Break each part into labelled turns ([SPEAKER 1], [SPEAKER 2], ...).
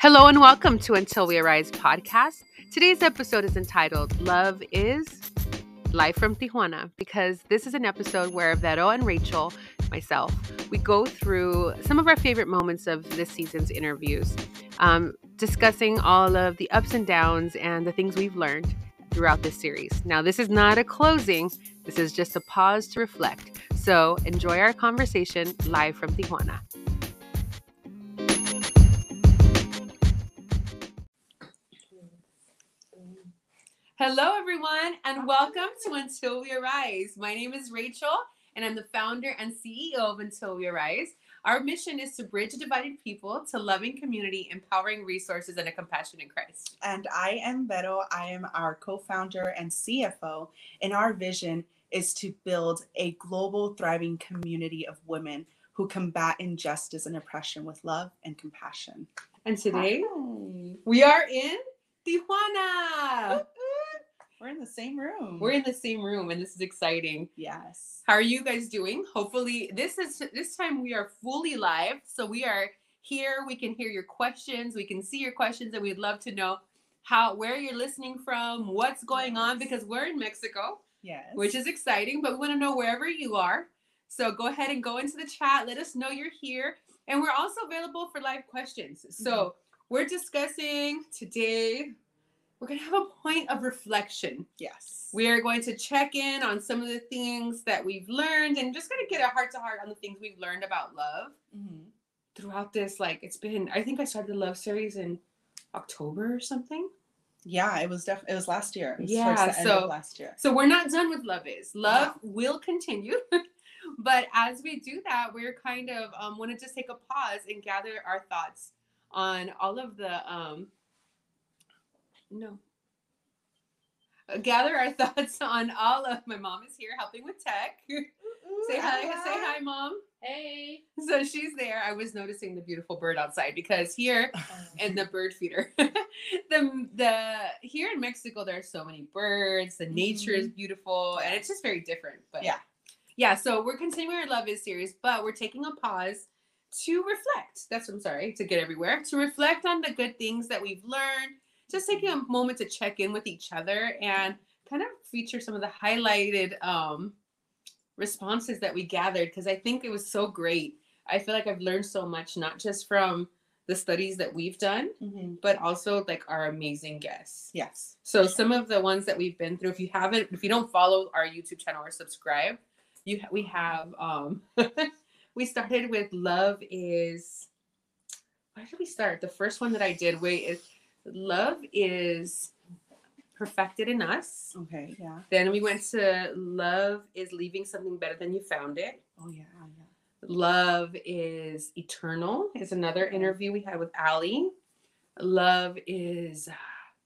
[SPEAKER 1] Hello and welcome to Until We Arise podcast. Today's episode is entitled Love is Live from Tijuana because this is an episode where Vero and Rachel, myself, we go through some of our favorite moments of this season's interviews, um, discussing all of the ups and downs and the things we've learned throughout this series. Now, this is not a closing, this is just a pause to reflect. So enjoy our conversation live from Tijuana. Hello, everyone, and welcome to Until We Arise. My name is Rachel, and I'm the founder and CEO of Until We Arise. Our mission is to bridge divided people to loving community, empowering resources, and a compassionate Christ.
[SPEAKER 2] And I am Vero. I am our co founder and CFO. And our vision is to build a global, thriving community of women who combat injustice and oppression with love and compassion.
[SPEAKER 1] And today
[SPEAKER 2] Hi.
[SPEAKER 1] we are in Tijuana.
[SPEAKER 2] We're in the same room.
[SPEAKER 1] We're in the same room, and this is exciting.
[SPEAKER 2] yes.
[SPEAKER 1] How are you guys doing? Hopefully, this is this time we are fully live, so we are here. We can hear your questions, we can see your questions, and we'd love to know how where you're listening from, what's going on, because we're in Mexico,
[SPEAKER 2] Yes.
[SPEAKER 1] which is exciting. But we want to know wherever you are. So go ahead and go into the chat. Let us know you're here, and we're also available for live questions. So mm-hmm. we're discussing today. We're gonna have a point of reflection.
[SPEAKER 2] yes.
[SPEAKER 1] We are going to check in on some of the things that we've learned and just going to get a heart to heart on the things we've learned about love
[SPEAKER 2] Mhm.
[SPEAKER 1] throughout this. Like, it's been, I think I started the love series in October or something.
[SPEAKER 2] Yeah, it was definitely it was last year. It was
[SPEAKER 1] Yeah,
[SPEAKER 2] towards the end
[SPEAKER 1] so-
[SPEAKER 2] last year.
[SPEAKER 1] So we're not done with Love Is. Love will continue. but as we do that, we're kind of um, want to just take a pause and gather our thoughts on all of the, um, no. Uh, Gather our thoughts on all of my mom is here helping with tech. Say hi. Say hi, mom.
[SPEAKER 3] Hey.
[SPEAKER 1] So she's there. I was noticing the beautiful bird outside because here in the bird feeder. the the here in Mexico there are so many birds. The nature is beautiful and it's just very different. But
[SPEAKER 2] Yeah.
[SPEAKER 1] Yeah, so we're continuing our Love is series, but we're taking a pause to reflect. That's what I'm sorry, to get everywhere. To reflect on the good things that we've learned. Just taking a moment to check in with each other and kind of feature some of the highlighted um responses that we gathered because I think it was so great. I feel like I've learned so much, not just from the studies that we've done,
[SPEAKER 2] Mhm.
[SPEAKER 1] but also like our amazing guests.
[SPEAKER 2] Yes.
[SPEAKER 1] So some of the ones that we've been through, if you haven't, if you don't follow our YouTube channel or subscribe, you we have um we started with love is where did we start? The first one that I did wait is love is perfected in us.
[SPEAKER 2] Okay. Yeah.
[SPEAKER 1] Then we went to love is leaving something better than you found it.
[SPEAKER 2] Oh yeah. Yeah.
[SPEAKER 1] Love is eternal is another interview we had with Ali. Love is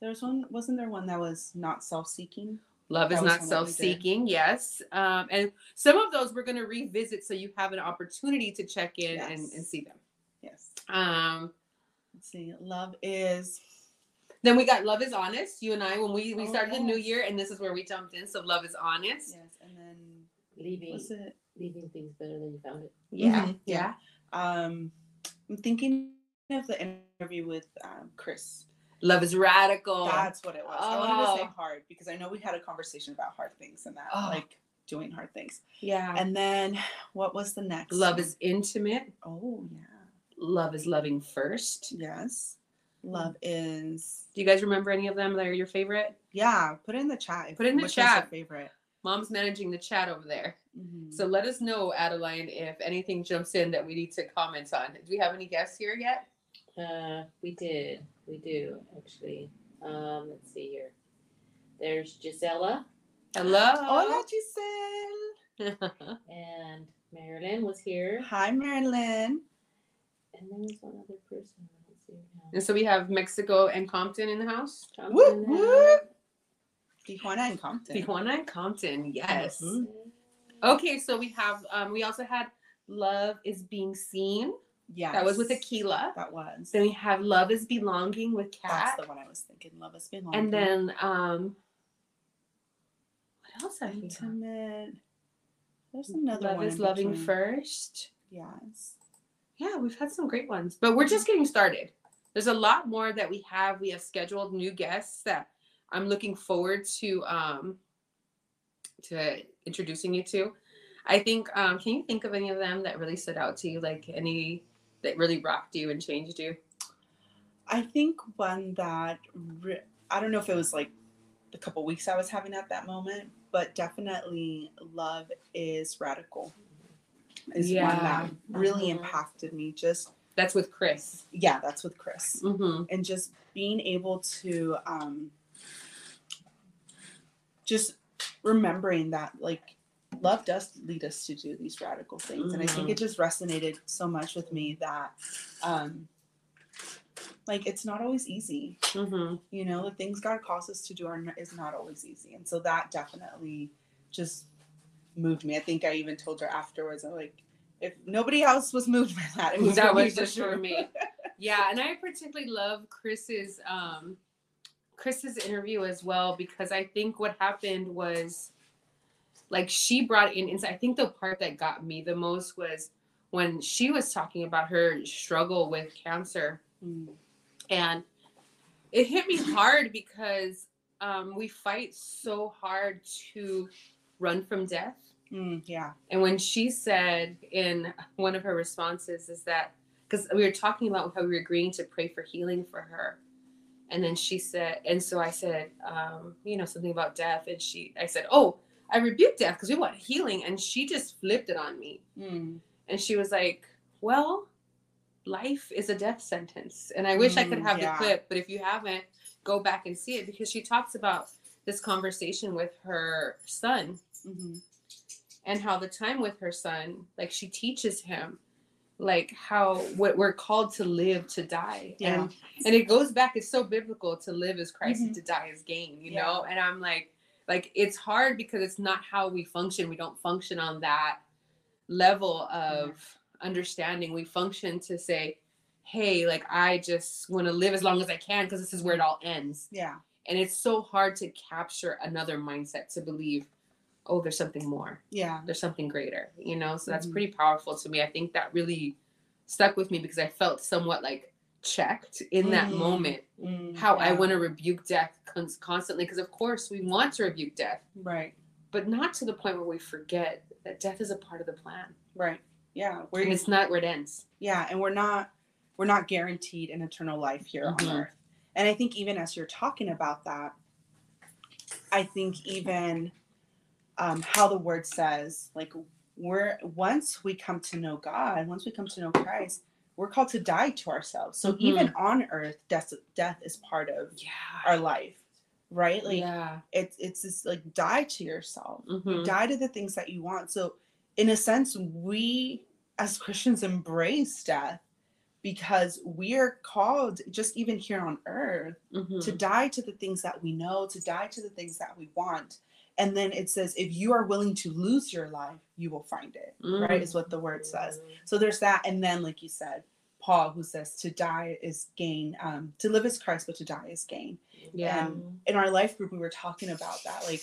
[SPEAKER 2] there's one. Wasn't there one that was not self-seeking?
[SPEAKER 1] love is not
[SPEAKER 2] that we did.
[SPEAKER 1] self-seeking. Yes, um, and some of those we're going to revisit so you have an opportunity to check in and, and see them.
[SPEAKER 2] Yes.
[SPEAKER 1] Um,
[SPEAKER 2] Let's see. Love is.
[SPEAKER 1] Then we got love is honest. You and I when we we
[SPEAKER 2] Oh,
[SPEAKER 1] started the new year and this is where we jumped in. So love is honest.
[SPEAKER 2] Yes. And then
[SPEAKER 3] Leaving
[SPEAKER 2] what's it?
[SPEAKER 3] leaving things better than you found it.
[SPEAKER 1] Yeah,
[SPEAKER 2] Mhm,
[SPEAKER 1] yeah.
[SPEAKER 2] Um, I'm thinking of the interview with um, Chris.
[SPEAKER 1] Love is radical.
[SPEAKER 2] That's what it was. I wanted to say
[SPEAKER 1] Oh.
[SPEAKER 2] hard because I know we had a conversation about hard things and that,
[SPEAKER 1] Oh.
[SPEAKER 2] like doing hard things.
[SPEAKER 1] yeah.
[SPEAKER 2] And then what was the next?
[SPEAKER 1] love
[SPEAKER 2] one?
[SPEAKER 1] is intimate.
[SPEAKER 2] Oh yeah.
[SPEAKER 1] Love is loving first.
[SPEAKER 2] Yes. Love is
[SPEAKER 1] Do you guys remember any of them that are your favorite?
[SPEAKER 2] yeah. Put it in the chat.
[SPEAKER 1] Put it in the
[SPEAKER 2] which one's your
[SPEAKER 1] chat.
[SPEAKER 2] favorite.
[SPEAKER 1] Mom's managing the chat over there.
[SPEAKER 2] Mhm.
[SPEAKER 1] So let us know, Adeline, if anything jumps in that we need to comment on. Do we have any guests here yet?
[SPEAKER 3] Uh, we did. We do actually. Um, let's see here. There's Gisela
[SPEAKER 1] Hello.
[SPEAKER 2] Hola, Giselle.
[SPEAKER 3] and Marilyn was here,
[SPEAKER 2] Hi, Marilyn.
[SPEAKER 3] and then there's one other person. Let's see now.
[SPEAKER 1] and so we have Mexico and Compton in the house.
[SPEAKER 3] Johnson
[SPEAKER 2] Whoop,
[SPEAKER 3] and-
[SPEAKER 2] whoop. Tijuana and Compton.
[SPEAKER 1] Tijuana and Compton, yes.
[SPEAKER 2] Mhm.
[SPEAKER 1] Okay, so we have um we also had Love is being seen.
[SPEAKER 2] Yeah.
[SPEAKER 1] That was with Aquila.
[SPEAKER 2] That was.
[SPEAKER 1] Then we have Love is belonging with Cat.
[SPEAKER 2] That's the one I was thinking. Love is Belonging.
[SPEAKER 1] And then um what else have we got?
[SPEAKER 2] intimate. There's another
[SPEAKER 1] Love
[SPEAKER 2] one.
[SPEAKER 1] is loving
[SPEAKER 2] between.
[SPEAKER 1] first.
[SPEAKER 2] Yes.
[SPEAKER 1] Yeah, we've had some great ones, but we're just getting started. There's a lot more that we have. We have scheduled new guests that I'm looking forward to um, to introducing you to. I think. Um, can you think of any of them that really stood out to you? Like any that really rocked you and changed you?
[SPEAKER 2] I think one that re- I don't know if it was like the couple weeks I was having at that moment, but definitely love is radical. Is one that really
[SPEAKER 1] Mhm.
[SPEAKER 2] impacted me. Just
[SPEAKER 1] That's with Chris.
[SPEAKER 2] yeah, that's with Chris,
[SPEAKER 1] Mm-hmm.
[SPEAKER 2] and just being able to um, just remembering that like love does lead us to do these radical things, and I think it just resonated so much with me that um, like it's not always easy
[SPEAKER 1] Mm-hmm.
[SPEAKER 2] you know the things god calls us to do are is not always easy and so that definitely just moved me i think i even told her afterwards i'm like if nobody else was moved by that it was
[SPEAKER 1] That was
[SPEAKER 2] for
[SPEAKER 1] just for me. Yeah, and I particularly love Chris's um Chris's interview as well because I think what happened was like she brought in insight. I think the part that got me the most was when she was talking about her struggle with cancer
[SPEAKER 2] Mm,
[SPEAKER 1] and it hit me hard because um, we fight so hard to run from death
[SPEAKER 2] mm, yeah
[SPEAKER 1] and when she said in one of her responses is that because we were talking about how we were agreeing to pray for healing for her. And then she said, and so I said, um, you know, something about death. And she, I said, oh, I rebuke death because we want healing. And she just flipped it on me.
[SPEAKER 2] Mm,
[SPEAKER 1] And she was like, well, life is a death sentence. And I wish I could
[SPEAKER 2] Mm,
[SPEAKER 1] have
[SPEAKER 2] yeah.
[SPEAKER 1] the clip, but if you haven't, go back and see it because she talks about this conversation with her son
[SPEAKER 2] mhm,
[SPEAKER 1] and how the time with her son like she teaches him like how what we're called to live to die.
[SPEAKER 2] Yeah.
[SPEAKER 1] and and it goes back it's so biblical to live as christ and
[SPEAKER 2] Mhm.
[SPEAKER 1] to die as gain you
[SPEAKER 2] Yeah.
[SPEAKER 1] know? And i'm like like it's hard because it's not how we function. We don't function on that level of understanding. We function to say hey like i just want to live as long as i can because this is where it all ends.
[SPEAKER 2] Yeah.
[SPEAKER 1] And it's so hard to capture another mindset to believe oh there's something more.
[SPEAKER 2] Yeah.
[SPEAKER 1] There's something greater you know? So that's
[SPEAKER 2] Mhm.
[SPEAKER 1] pretty powerful to me. I think that really stuck with me because i felt somewhat like checked in that
[SPEAKER 2] Mm.
[SPEAKER 1] moment
[SPEAKER 2] mm,
[SPEAKER 1] how i want to rebuke death cons- constantly because of course we want to rebuke death.
[SPEAKER 2] Right.
[SPEAKER 1] But not to the point where we forget that death is a part of the plan.
[SPEAKER 2] Right. Yeah
[SPEAKER 1] and
[SPEAKER 2] we're
[SPEAKER 1] it's not where it ends.
[SPEAKER 2] Yeah and we're not we're not guaranteed an eternal life here on earth. And i think even as you're talking about that i think even um, how the word says like we're once we come to know god once we come to know christ we're called to die to ourselves. So
[SPEAKER 1] Mhm.
[SPEAKER 2] even on earth death death is part of
[SPEAKER 1] yeah.
[SPEAKER 2] our life right? Like
[SPEAKER 1] yeah.
[SPEAKER 2] it's it's this like die to yourself.
[SPEAKER 1] Mhm.
[SPEAKER 2] die to the things that you want. So in a sense we as christians embrace death because we are called just even here on earth
[SPEAKER 1] Mhm.
[SPEAKER 2] to die to the things that we know to die to the things that we want and then it says if you are willing to lose your life you will find it right is what the word says. So there's that and then like you said paul who says to die is gain um, to live is christ but to die is gain.
[SPEAKER 1] Yeah.
[SPEAKER 2] And in our life group we were talking about that like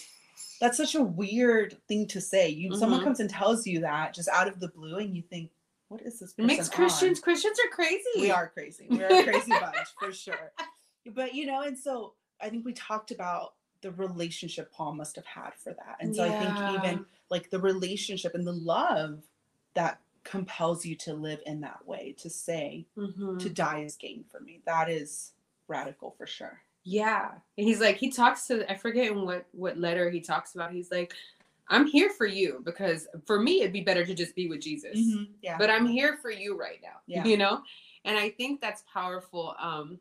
[SPEAKER 2] that's such a weird thing to say. You someone
[SPEAKER 1] Mhm.
[SPEAKER 2] comes and tells you that just out of the blue and you think what is this
[SPEAKER 1] it makes christians
[SPEAKER 2] on?
[SPEAKER 1] christians are crazy.
[SPEAKER 2] We are crazy. We're a crazy bunch for sure. But you know and so i think we talked about the relationship paul must have had for that and so i think even like the relationship and the love that compels you to live in that way to say
[SPEAKER 1] Mhm.
[SPEAKER 2] to die is gain for me that is radical for sure
[SPEAKER 1] Yeah. And he's like, he talks to, I forget in what, what letter he talks about. He's like, I'm here for you because for me, it'd be better to just be with Jesus,
[SPEAKER 2] yeah
[SPEAKER 1] but I'm here for you right now,
[SPEAKER 2] Yeah.
[SPEAKER 1] you know? And I think that's powerful. Um,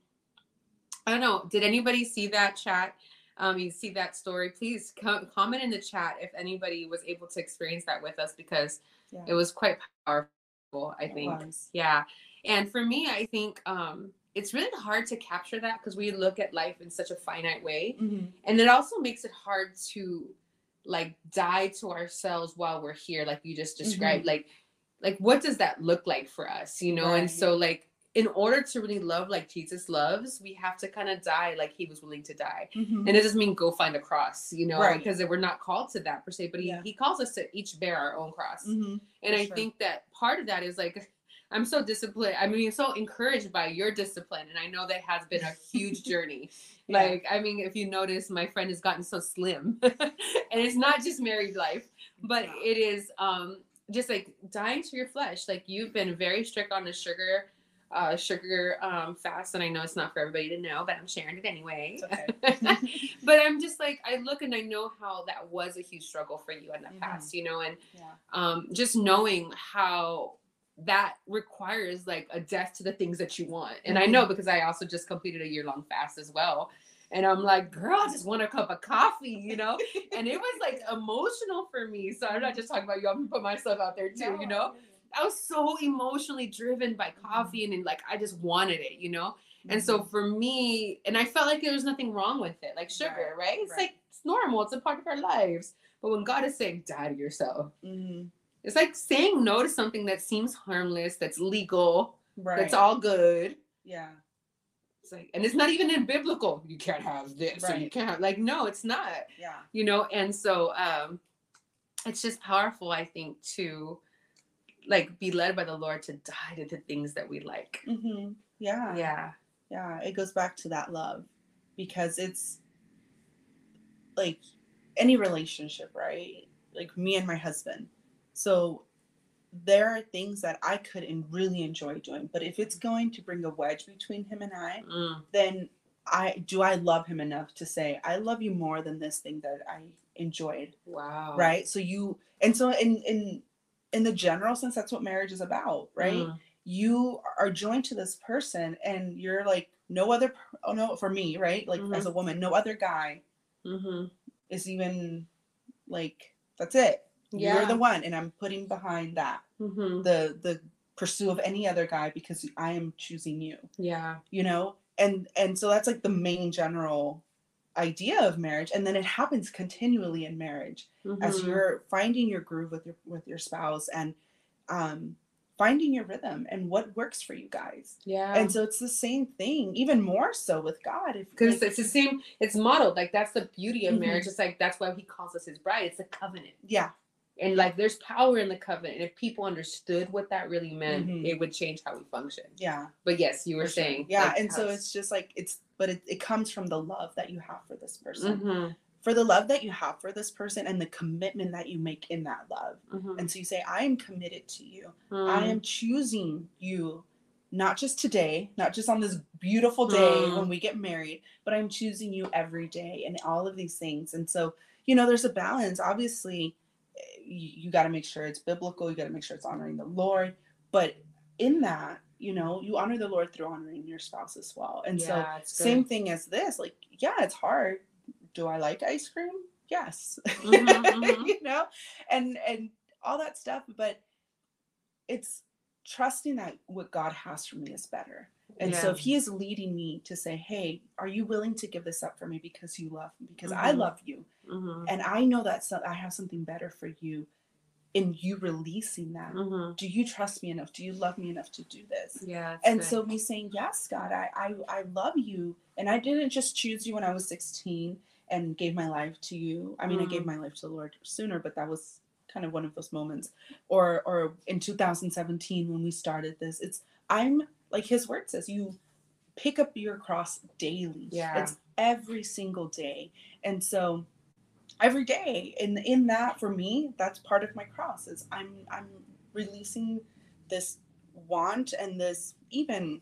[SPEAKER 1] I don't know. Did anybody see that chat? Um, you see that story? Please co- comment in the chat if anybody was able to experience that with us because
[SPEAKER 2] yeah
[SPEAKER 1] it was quite powerful, I
[SPEAKER 2] It
[SPEAKER 1] think.
[SPEAKER 2] was.
[SPEAKER 1] Yeah. And for me, I think um, it's really hard to capture that because we look at life in such a finite way.
[SPEAKER 2] Mhm.
[SPEAKER 1] And it also makes it hard to like die to ourselves while we're here, like you just described. Like, like what does that look like for us? You know? And so like in order to really love like Jesus loves, we have to kind of die like he was willing to die.
[SPEAKER 2] Mhm.
[SPEAKER 1] And it doesn't mean go find a cross, you know,
[SPEAKER 2] Right.
[SPEAKER 1] because we're not called to that per se, but he,
[SPEAKER 2] Yeah.
[SPEAKER 1] he calls us to each bear our own cross.
[SPEAKER 2] Mhm.
[SPEAKER 1] And
[SPEAKER 2] For
[SPEAKER 1] I
[SPEAKER 2] sure.
[SPEAKER 1] think that part of that is like I'm so disciplined. I mean, so encouraged by your discipline, and I know that has been a huge journey.
[SPEAKER 2] Yeah.
[SPEAKER 1] Like, I mean, if you notice, my friend has gotten so slim, and it's not just married life, but
[SPEAKER 2] Yeah.
[SPEAKER 1] it is um just like dying to your flesh. Like you've been very strict on the sugar, uh, sugar um fast, and I know it's not for everybody to know, but I'm sharing it anyway.
[SPEAKER 2] It's okay.
[SPEAKER 1] but I'm just like I look and I know how that was a huge struggle for you in the
[SPEAKER 2] Mhm.
[SPEAKER 1] past, you know, and
[SPEAKER 2] yeah.
[SPEAKER 1] um, just knowing how that requires like a death to the things that you want. And I know because I also just completed a year long fast as well. And I'm like, girl, I just want a cup of coffee, you know? and it was like emotional for me. So I'm not just talking about you, I'm gonna put myself out there too, you know? I was so emotionally driven by coffee and, then like I just wanted it, you know? And so
[SPEAKER 2] Mm-hmm.
[SPEAKER 1] for me, and I felt like there was nothing wrong with it, like sugar, right? It's
[SPEAKER 2] right.
[SPEAKER 1] like it's normal, it's a part of our lives. But when God is saying, die to yourself,
[SPEAKER 2] Mhm.
[SPEAKER 1] it's like saying no to something that seems harmless, that's legal,
[SPEAKER 2] right.
[SPEAKER 1] that's all good.
[SPEAKER 2] Yeah.
[SPEAKER 1] It's like, and it's not even in biblical. You can't have this, or you can't have like, no, it's not.
[SPEAKER 2] Yeah.
[SPEAKER 1] You know, and so um it's just powerful, I think, to like be led by the Lord to die to the things that we like.
[SPEAKER 2] hmm Yeah.
[SPEAKER 1] Yeah.
[SPEAKER 2] Yeah. It goes back to that love because it's like any relationship, right? Like me and my husband. So there are things that I could and really enjoy doing, but if it's going to bring a wedge between him and I,
[SPEAKER 1] Mm,
[SPEAKER 2] then I do I love him enough to say I love you more than this thing that I enjoyed,
[SPEAKER 1] wow.
[SPEAKER 2] right? So you and so in in in the general sense, that's what marriage is about, right?
[SPEAKER 1] Mm,
[SPEAKER 2] You are joined to this person, and you're like no other. Oh no, for me, right? Like
[SPEAKER 1] Mhm.
[SPEAKER 2] as a woman, no other guy
[SPEAKER 1] hmm
[SPEAKER 2] is even like that's it.
[SPEAKER 1] Yeah.
[SPEAKER 2] You're the one, and I'm putting behind that
[SPEAKER 1] hmm
[SPEAKER 2] the the pursuit of any other guy because I am choosing you.
[SPEAKER 1] Yeah.
[SPEAKER 2] you know and and so that's like the main general idea of marriage and then it happens continually in marriage as
[SPEAKER 1] Mhm.
[SPEAKER 2] you're finding your groove with your with your spouse and um finding your rhythm and what works for you guys
[SPEAKER 1] Yeah.
[SPEAKER 2] and so it's the same thing even more so with god
[SPEAKER 1] because
[SPEAKER 2] like,
[SPEAKER 1] it's the same it's modeled like that's the beauty of
[SPEAKER 2] Mhm.
[SPEAKER 1] marriage it's like that's why he calls us his bride it's a covenant
[SPEAKER 2] yeah
[SPEAKER 1] and like there's power in the covenant and if people understood what that really meant
[SPEAKER 2] Mhm.
[SPEAKER 1] it would change how we function
[SPEAKER 2] yeah
[SPEAKER 1] but yes you were
[SPEAKER 2] for sure.
[SPEAKER 1] saying
[SPEAKER 2] yeah
[SPEAKER 1] like,
[SPEAKER 2] and so it's just like it's but it, it comes from the love that you have for this person
[SPEAKER 1] Mhm,
[SPEAKER 2] for the love that you have for this person and the commitment that you make in that love
[SPEAKER 1] mhm,
[SPEAKER 2] and so you say i am committed to you I
[SPEAKER 1] mm,
[SPEAKER 2] am choosing you, not just today, not just on this beautiful day
[SPEAKER 1] Mm.
[SPEAKER 2] when we get married, but I'm choosing you every day and all of these things. And so, you know, there's a balance. Obviously, you, you got to make sure it's biblical, you got to make sure it's honoring the Lord. But in that, you know, you honor the Lord through honoring your spouse as well. And so,
[SPEAKER 1] yeah, good.
[SPEAKER 2] same thing as this like, yeah, it's hard. Do I like ice cream? Yes.
[SPEAKER 1] Mhm, mhm.
[SPEAKER 2] you know, and and all that stuff. But it's trusting that what God has for me is better. And so if he is leading me to say, Hey, are you willing to give this up for me because you love me? Because I
[SPEAKER 1] Mhm.
[SPEAKER 2] love you.
[SPEAKER 1] Mhm,
[SPEAKER 2] And I know that so- I have something better for you in you releasing that.
[SPEAKER 1] mhm.
[SPEAKER 2] Do you trust me enough? Do you love me enough to do this?
[SPEAKER 1] yeah
[SPEAKER 2] and
[SPEAKER 1] good.
[SPEAKER 2] so me saying yes god I, I i love you and i didn't just choose you when i was 16 and gave my life to you i mean i gave
[SPEAKER 1] Mhm.
[SPEAKER 2] my life to the lord sooner but that was kind of one of those moments or or in 2017 when we started this it's i'm like his word says you pick up your cross daily
[SPEAKER 1] Yeah.
[SPEAKER 2] it's every single day and so every day. And in that for me that's part of my cross is i'm i'm releasing this want and this even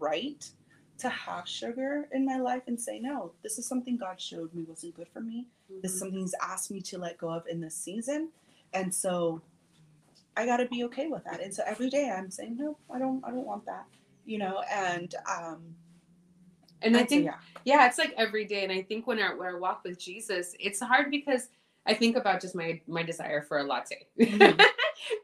[SPEAKER 2] right to have sugar in my life and say no this is something god showed me wasn't good for me. This is
[SPEAKER 1] Mhm.
[SPEAKER 2] something he's asked me to let go of in this season. And so i got to be okay with that. And so every day i'm saying no i don't i don't want that you know? And um
[SPEAKER 1] and i
[SPEAKER 2] and so,
[SPEAKER 1] think
[SPEAKER 2] yeah.
[SPEAKER 1] yeah it's like every day. And i think when i when i walk with jesus it's hard because i think about just my my desire for a latte.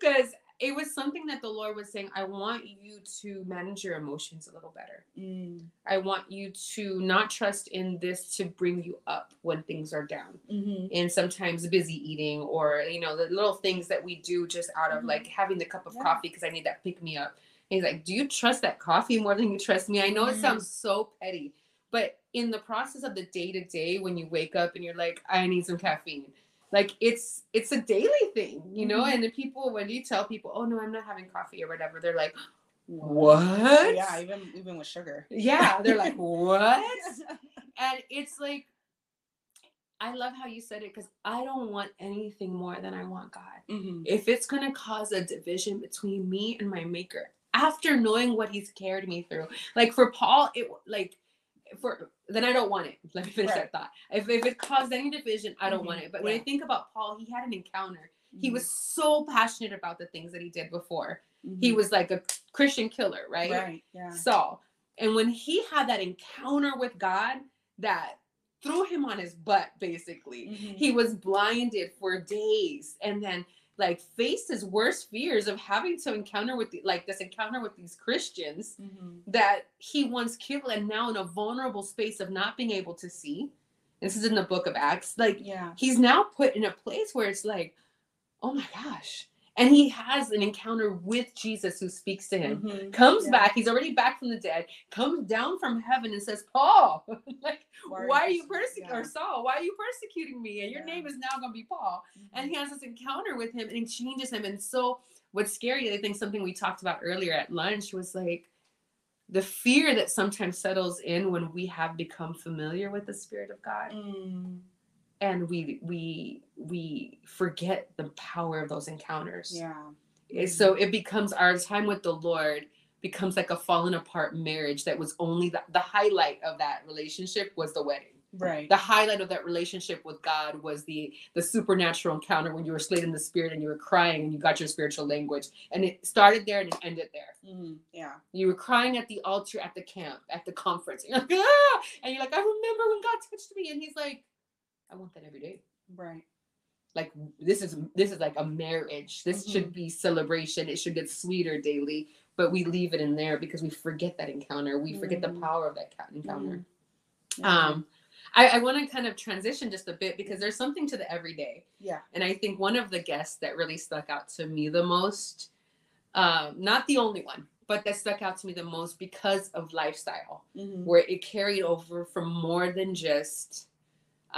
[SPEAKER 1] Because it was something that the lord was saying i want you to manage your emotions a little better.
[SPEAKER 2] Mm,
[SPEAKER 1] i want you to not trust in this to bring you up when things are down
[SPEAKER 2] mhm,
[SPEAKER 1] and sometimes busy eating or you know the little things that we do just out of
[SPEAKER 2] Mhm.
[SPEAKER 1] like having the cup of
[SPEAKER 2] Yeah.
[SPEAKER 1] coffee because i need that pick me up he's like do you trust that coffee more than you trust me? I know it sounds so petty but in the process of the day to day when you wake up and you're like i need some caffeine like it's it's a daily thing you know?
[SPEAKER 2] Mhm.
[SPEAKER 1] and the people when you tell people oh no i'm not having coffee or whatever they're like what?
[SPEAKER 2] Yeah, even even with sugar.
[SPEAKER 1] yeah they're like what? And it's like i love how you said it because i don't want anything more than i want god.
[SPEAKER 2] Mhm.
[SPEAKER 1] if it's going to cause a division between me and my maker after knowing what he's carried me through like for paul it like for then i don't want it let me finish
[SPEAKER 2] Right.
[SPEAKER 1] that thought if, if it caused any division i don't want
[SPEAKER 2] Mhm.
[SPEAKER 1] it but when i think about paul he had an encounter he
[SPEAKER 2] Mhm.
[SPEAKER 1] was so passionate about the things that he did before he
[SPEAKER 2] Mhm.
[SPEAKER 1] was like a christian killer right,
[SPEAKER 2] right. Yeah.
[SPEAKER 1] So, And when he had that encounter with God that threw him on his butt, basically,
[SPEAKER 2] Mhm.
[SPEAKER 1] he was blinded for days and then like faced his worst fears of having to encounter with the, like this encounter with these Christians
[SPEAKER 2] Mhm.
[SPEAKER 1] that he once killed and now in a vulnerable space of not being able to see. This is in the book of Acts. Like
[SPEAKER 2] Yeah.
[SPEAKER 1] he's now put in a place where it's like, oh my gosh. And he has an encounter with Jesus who speaks to him
[SPEAKER 2] Mhm.
[SPEAKER 1] comes
[SPEAKER 2] Yeah.
[SPEAKER 1] back. He's already back from the dead. Comes down from heaven and says, "Paul, like, why are you, persecuting
[SPEAKER 2] yeah.
[SPEAKER 1] or Saul? Why are you persecuting me? And your
[SPEAKER 2] Yeah.
[SPEAKER 1] name is now going to be Paul." And
[SPEAKER 2] Mhm.
[SPEAKER 1] he has this encounter with him, and it changes him. And so, what's scary? I think something we talked about earlier at lunch was like the fear that sometimes settles in when we have become familiar with the Spirit of God,
[SPEAKER 2] Mm.
[SPEAKER 1] And we we we forget the power of those encounters.
[SPEAKER 2] Yeah.
[SPEAKER 1] So it becomes our time with the lord becomes like a fallen apart marriage that was only the, the highlight of that relationship was the wedding
[SPEAKER 2] Right.
[SPEAKER 1] the highlight of that relationship with god was the the supernatural encounter when you were slain in the spirit and you were crying and you got your spiritual language and it started there and it ended there
[SPEAKER 2] Mhm. Yeah.
[SPEAKER 1] you were crying at the altar at the camp at the conference and you're like, ah! and you're like i remember when god touched me and he's like i want that every day
[SPEAKER 2] Right.
[SPEAKER 1] like this is this is like a marriage this
[SPEAKER 2] Mhm.
[SPEAKER 1] should be celebration it should get sweeter daily but we leave it in there because we forget that encounter we forget the
[SPEAKER 2] Mhm.
[SPEAKER 1] power of that encounter
[SPEAKER 2] Yeah.
[SPEAKER 1] um i, I want to kind of transition just a bit because there's something to the everyday
[SPEAKER 2] Yeah.
[SPEAKER 1] and i think one of the guests that really stuck out to me the most um not the only one but that stuck out to me the most because of lifestyle
[SPEAKER 2] Mhm.
[SPEAKER 1] where it carried over from more than just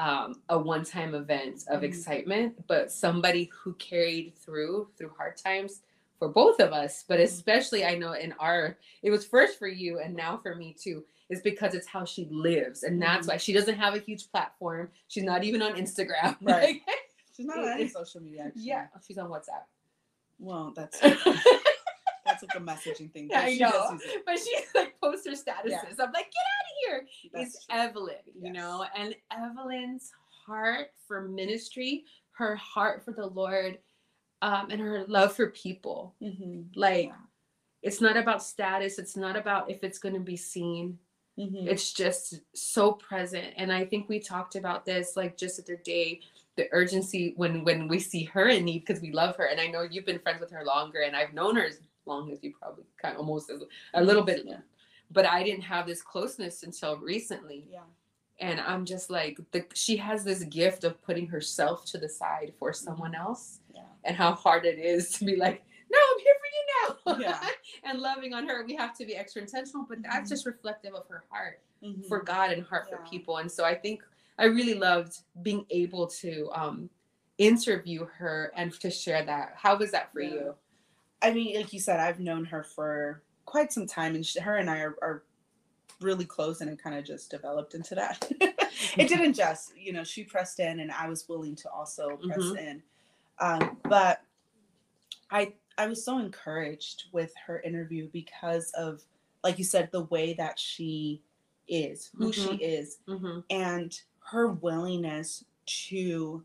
[SPEAKER 1] um, a one-time event of
[SPEAKER 2] Mhm.
[SPEAKER 1] excitement, but somebody who carried through through hard times for both of us. But especially, I know in our, it was first for you and now for me too. Is because it's how she lives, and that's
[SPEAKER 2] Mhm.
[SPEAKER 1] why she doesn't have a huge platform. She's not even on Instagram.
[SPEAKER 2] Right.
[SPEAKER 1] Like,
[SPEAKER 2] She's not on any social media. Actually.
[SPEAKER 1] yeah, she's on WhatsApp.
[SPEAKER 2] Well, that's that's like a messaging thing.
[SPEAKER 1] Yeah,
[SPEAKER 2] but
[SPEAKER 1] I know. but she like posts her statuses.
[SPEAKER 2] Yeah.
[SPEAKER 1] I'm like, get here.
[SPEAKER 2] That's
[SPEAKER 1] is
[SPEAKER 2] true.
[SPEAKER 1] Evelyn, you know, and Evelyn's heart for ministry, her heart for the Lord, um, and her love for people.
[SPEAKER 2] Mhm.
[SPEAKER 1] Like,
[SPEAKER 2] Yeah.
[SPEAKER 1] it's not about status, it's not about if it's going to be seen.
[SPEAKER 2] Mhm.
[SPEAKER 1] It's just so present. And I think we talked about this like just the other day the urgency when when we see her in need because we love her and i know you've been friends with her longer and i've known her as long as you probably kind of almost as a little bit
[SPEAKER 2] Yeah.
[SPEAKER 1] But i didn't have this closeness until recently
[SPEAKER 2] Yeah.
[SPEAKER 1] and i'm just like the, she has this gift of putting herself to the side for someone else
[SPEAKER 2] Yeah.
[SPEAKER 1] and how hard it is to be like no i'm here for you now
[SPEAKER 2] Yeah.
[SPEAKER 1] and loving on her we have to be extra intentional but that's
[SPEAKER 2] Mhm.
[SPEAKER 1] just reflective of her heart
[SPEAKER 2] Mhm.
[SPEAKER 1] for god and heart for people and so i think i really loved being able to um interview her and to share that how was that for
[SPEAKER 2] Yeah.
[SPEAKER 1] you
[SPEAKER 2] I mean, like you said, I've known her for quite some time, and she, her and I are, are really close, and it kind of just developed into that. it didn't just, you know, she pressed in, and I was willing to also press
[SPEAKER 1] Mhm.
[SPEAKER 2] in. Um, but I I was so encouraged with her interview because of, like you said, the way that she is, who she
[SPEAKER 1] Mhm.
[SPEAKER 2] is,
[SPEAKER 1] mm-hmm.
[SPEAKER 2] and her willingness to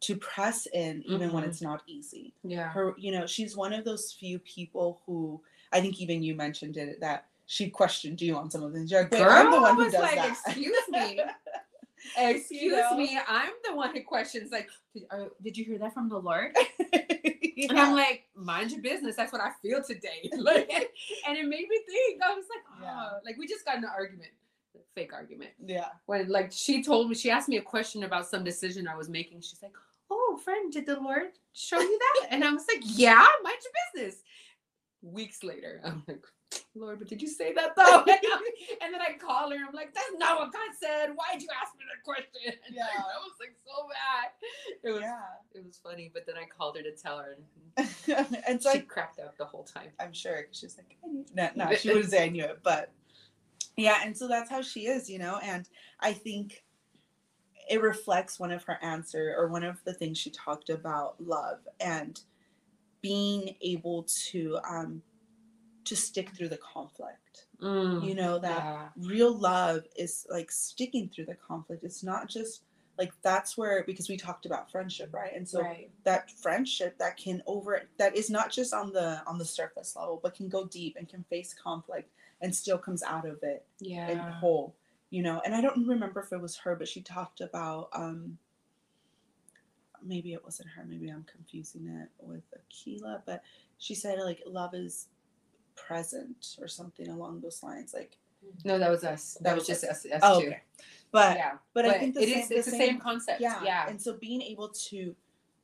[SPEAKER 2] to press in even when
[SPEAKER 1] Mhm.
[SPEAKER 2] it's not easy
[SPEAKER 1] yeah
[SPEAKER 2] her you know she's one of those few people who i think even you mentioned it that she questioned you on some of the things You're like, "Wait,
[SPEAKER 1] Girl,
[SPEAKER 2] i'm the one who
[SPEAKER 1] was
[SPEAKER 2] does
[SPEAKER 1] like,
[SPEAKER 2] that
[SPEAKER 1] excuse me excuse
[SPEAKER 2] know?
[SPEAKER 1] me i'm the one who questions like did, did you hear that from the lord
[SPEAKER 2] Yeah.
[SPEAKER 1] and i'm like mind your business that's what i feel today like and it made me think i was like oh
[SPEAKER 2] Yeah.
[SPEAKER 1] like we just got in an argument fake argument
[SPEAKER 2] yeah
[SPEAKER 1] when like she told me she asked me a question about some decision I was making. She's like, "Oh, friend, did the Lord show you that?" And I was like, "Yeah, mind your business." Weeks later, I'm like, Lord, but did you say that though? and then I call her. I'm like, that's not what God said. Why'd you ask me that question? And
[SPEAKER 2] Yeah.
[SPEAKER 1] I was like so mad. It was
[SPEAKER 2] Yeah.
[SPEAKER 1] it was funny, but then I called her to tell her, and
[SPEAKER 2] and so
[SPEAKER 1] she
[SPEAKER 2] I,
[SPEAKER 1] cracked up the whole time.
[SPEAKER 2] I'm sure she was like, I knew. No, no, she wouldn't say I knew it, but yeah, and so that's how she is, you know. And I think it reflects one of her answer or one of the things she talked about love and being able to um to stick through the conflict. You know that
[SPEAKER 1] yeah.
[SPEAKER 2] real love is like sticking through the conflict. It's not just like that's where because we talked about friendship, right? And so
[SPEAKER 1] right.
[SPEAKER 2] that friendship that can over that is not just on the on the surface level but can go deep and can face conflict and still comes out of it
[SPEAKER 1] Yeah.
[SPEAKER 2] and whole you know and i don't remember if it was her but she talked about um maybe it wasn't her maybe i'm confusing it with akila but she said like love is present or something along those lines like
[SPEAKER 1] No, that was us. That,
[SPEAKER 2] That
[SPEAKER 1] was
[SPEAKER 2] was
[SPEAKER 1] just us, us
[SPEAKER 2] oh
[SPEAKER 1] two.
[SPEAKER 2] okay but
[SPEAKER 1] yeah.
[SPEAKER 2] but, i think the
[SPEAKER 1] it
[SPEAKER 2] same,
[SPEAKER 1] is- it's the same, concept.
[SPEAKER 2] yeah.
[SPEAKER 1] Yeah.
[SPEAKER 2] And so being able to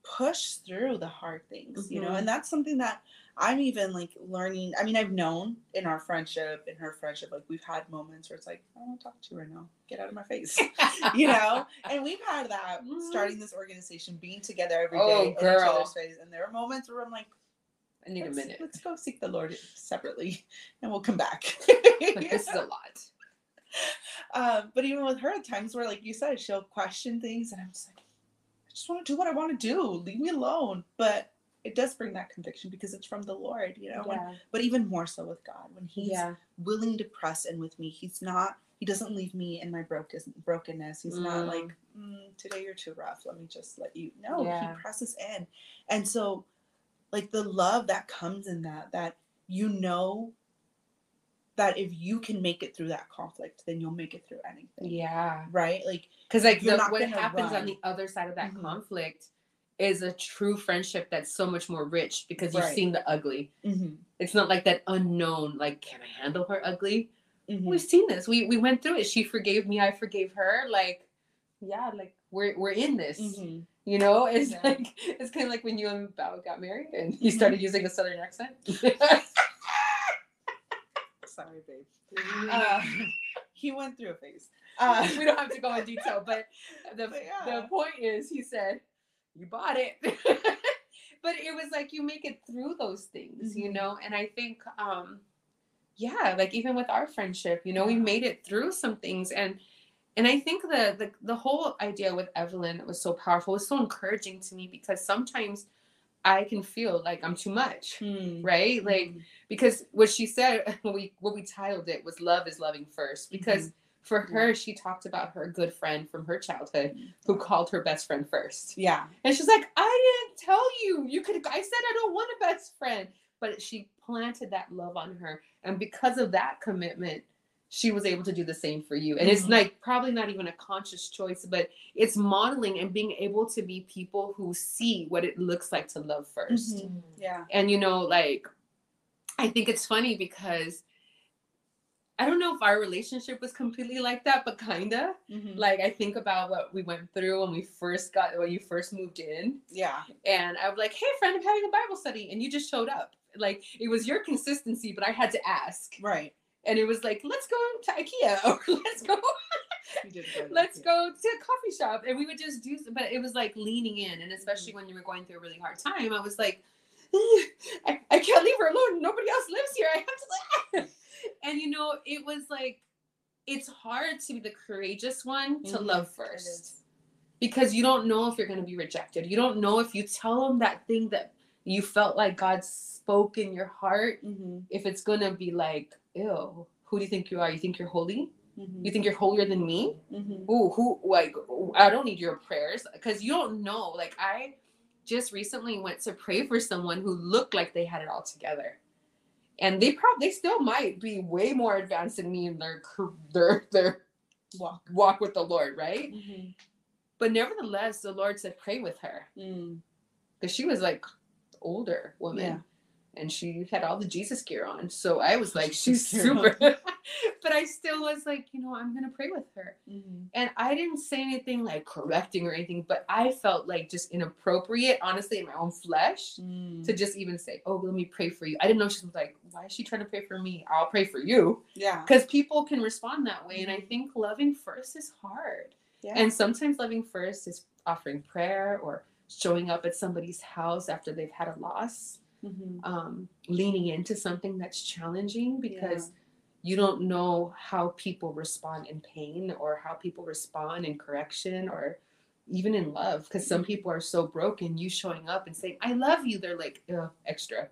[SPEAKER 2] push through the hard things, you know,
[SPEAKER 1] Mhm.
[SPEAKER 2] and that's something that I'm even like learning. I mean, I've known in our friendship, in her friendship, like we've had moments where it's like, I don't want to talk to you right now. Get out of my face. you know? And we've had that
[SPEAKER 1] Mhm.
[SPEAKER 2] starting this organization, being together every day
[SPEAKER 1] Oh,
[SPEAKER 2] in each
[SPEAKER 1] girl.
[SPEAKER 2] other's face. And there are moments where I'm like,
[SPEAKER 1] I need a minute.
[SPEAKER 2] let's go seek the Lord separately and we'll come back.
[SPEAKER 1] Like, this is a lot.
[SPEAKER 2] um, but even with her, at times where, like you said, she'll question things, and I'm just like, I just want to do what I want to do. Leave me alone. But it does bring that conviction because it's from the Lord, you know. When-
[SPEAKER 1] Yeah.
[SPEAKER 2] but even more so with God, when He's
[SPEAKER 1] Yeah.
[SPEAKER 2] willing to press in with me, He's not. He doesn't leave me in my broken brokenness. He's not
[SPEAKER 1] Mm.
[SPEAKER 2] like, mm, today you're too rough. Let me just let you. No,
[SPEAKER 1] Yeah.
[SPEAKER 2] He presses in, and so, like the love that comes in that, that you know that if you can make it through that conflict, then you'll make it through anything.
[SPEAKER 1] Yeah.
[SPEAKER 2] Right? Like
[SPEAKER 1] Because like
[SPEAKER 2] You're
[SPEAKER 1] the,
[SPEAKER 2] not
[SPEAKER 1] what happens on the other side of that
[SPEAKER 2] Mhm.
[SPEAKER 1] conflict is a true friendship that's so much more rich because you've
[SPEAKER 2] Right.
[SPEAKER 1] seen the ugly.
[SPEAKER 2] mhm,
[SPEAKER 1] It's not like that unknown, like, can I handle her ugly?
[SPEAKER 2] mhm.
[SPEAKER 1] We've seen this. We we went through it. She forgave me, I forgave her. Like, yeah, like we're we're in this.
[SPEAKER 2] Mhm.
[SPEAKER 1] You know, it's
[SPEAKER 2] Yeah.
[SPEAKER 1] like it's kind of like when you and Bao got married and you
[SPEAKER 2] Mhm.
[SPEAKER 1] started using a southern accent.
[SPEAKER 2] Sorry, babe. Uh, he went through a phase. Uh,
[SPEAKER 1] we don't have to go in detail, but the
[SPEAKER 2] But yeah.
[SPEAKER 1] the point is, he said, "You bought it," but it was like you make it through those things, you
[SPEAKER 2] Mhm.
[SPEAKER 1] know. And I think, um, yeah, like even with our friendship, you know, we made it through some things, and and I think the the the whole idea with Evelyn was so powerful, it was so encouraging to me because sometimes I can feel like I'm too much,
[SPEAKER 2] hmm,
[SPEAKER 1] right? Like
[SPEAKER 2] mhm,
[SPEAKER 1] because what she said we what we titled it was love is loving first because for
[SPEAKER 2] Mm-hmm. Yeah.
[SPEAKER 1] her she talked about her good friend from her childhood who
[SPEAKER 2] Mhm.
[SPEAKER 1] called her best friend first
[SPEAKER 2] yeah,
[SPEAKER 1] and she's like i didn't tell you you could i said i don't want a best friend but she planted that love on her and because of that commitment she was able to do the same for you and it's
[SPEAKER 2] Mhm.
[SPEAKER 1] like probably not even a conscious choice but it's modeling and being able to be people who see what it looks like to love 1st
[SPEAKER 2] Mhm. yeah,
[SPEAKER 1] and you know like i think it's funny because i don't know if our relationship was completely like that but kinda.
[SPEAKER 2] Mhm,
[SPEAKER 1] like i think about what we went through when we first got when you first moved in.
[SPEAKER 2] Yeah,
[SPEAKER 1] and i was like hey friend i'm having a bible study and you just showed up. Like it was your consistency but i had to ask.
[SPEAKER 2] Right.
[SPEAKER 1] and it was like let's go to ikea or let's go let's go to a coffee shop. And we would just do but it was like leaning in and
[SPEAKER 2] Mm-hmm.
[SPEAKER 1] especially when you were going through a really hard time i was like I, I can't leave her alone. Nobody else lives here. I have to and you know it was like it's hard to be the courageous one to
[SPEAKER 2] Mhm,
[SPEAKER 1] love first. because you don't know if you're going to be rejected. You don't know if you tell them that thing that you felt like god spoke in your heart
[SPEAKER 2] Mhm,
[SPEAKER 1] if it's going to be like ew who do you think you are? You think you're holy?
[SPEAKER 2] Mhm,
[SPEAKER 1] you think you're holier than me?
[SPEAKER 2] Mhm,
[SPEAKER 1] Ooh, who like I don't need your prayers. Because you don't know. Like I just recently went to pray for someone who looked like they had it all together, and they probably they still might be way more advanced than me in their their their
[SPEAKER 2] walk.
[SPEAKER 1] walk with the Lord, right?
[SPEAKER 2] Mhm,
[SPEAKER 1] But nevertheless, the Lord said pray with her
[SPEAKER 2] mm,
[SPEAKER 1] because she was like older woman. And she had all the Jesus gear on, so I was like, she's super. but I still was like, you know, I'm gonna pray with her.
[SPEAKER 2] Mhm.
[SPEAKER 1] And I didn't say anything like correcting or anything, but I felt like just inappropriate, honestly, in my own flesh,
[SPEAKER 2] Mm.
[SPEAKER 1] to just even say, "Oh, let me pray for you." I didn't know she was like, "Why is she trying to pray for me? I'll pray for you."
[SPEAKER 2] Yeah.
[SPEAKER 1] Because people can respond that way, and I
[SPEAKER 2] Mhm.
[SPEAKER 1] think loving first is hard.
[SPEAKER 2] Yeah.
[SPEAKER 1] And sometimes loving first is offering prayer or showing up at somebody's house after they've had a loss,
[SPEAKER 2] Mhm.
[SPEAKER 1] um, leaning into something that's challenging because you don't know how people respond in pain or how people respond in correction or even in love. Because some people are so broken, you showing up and saying, I love you, they're like, extra.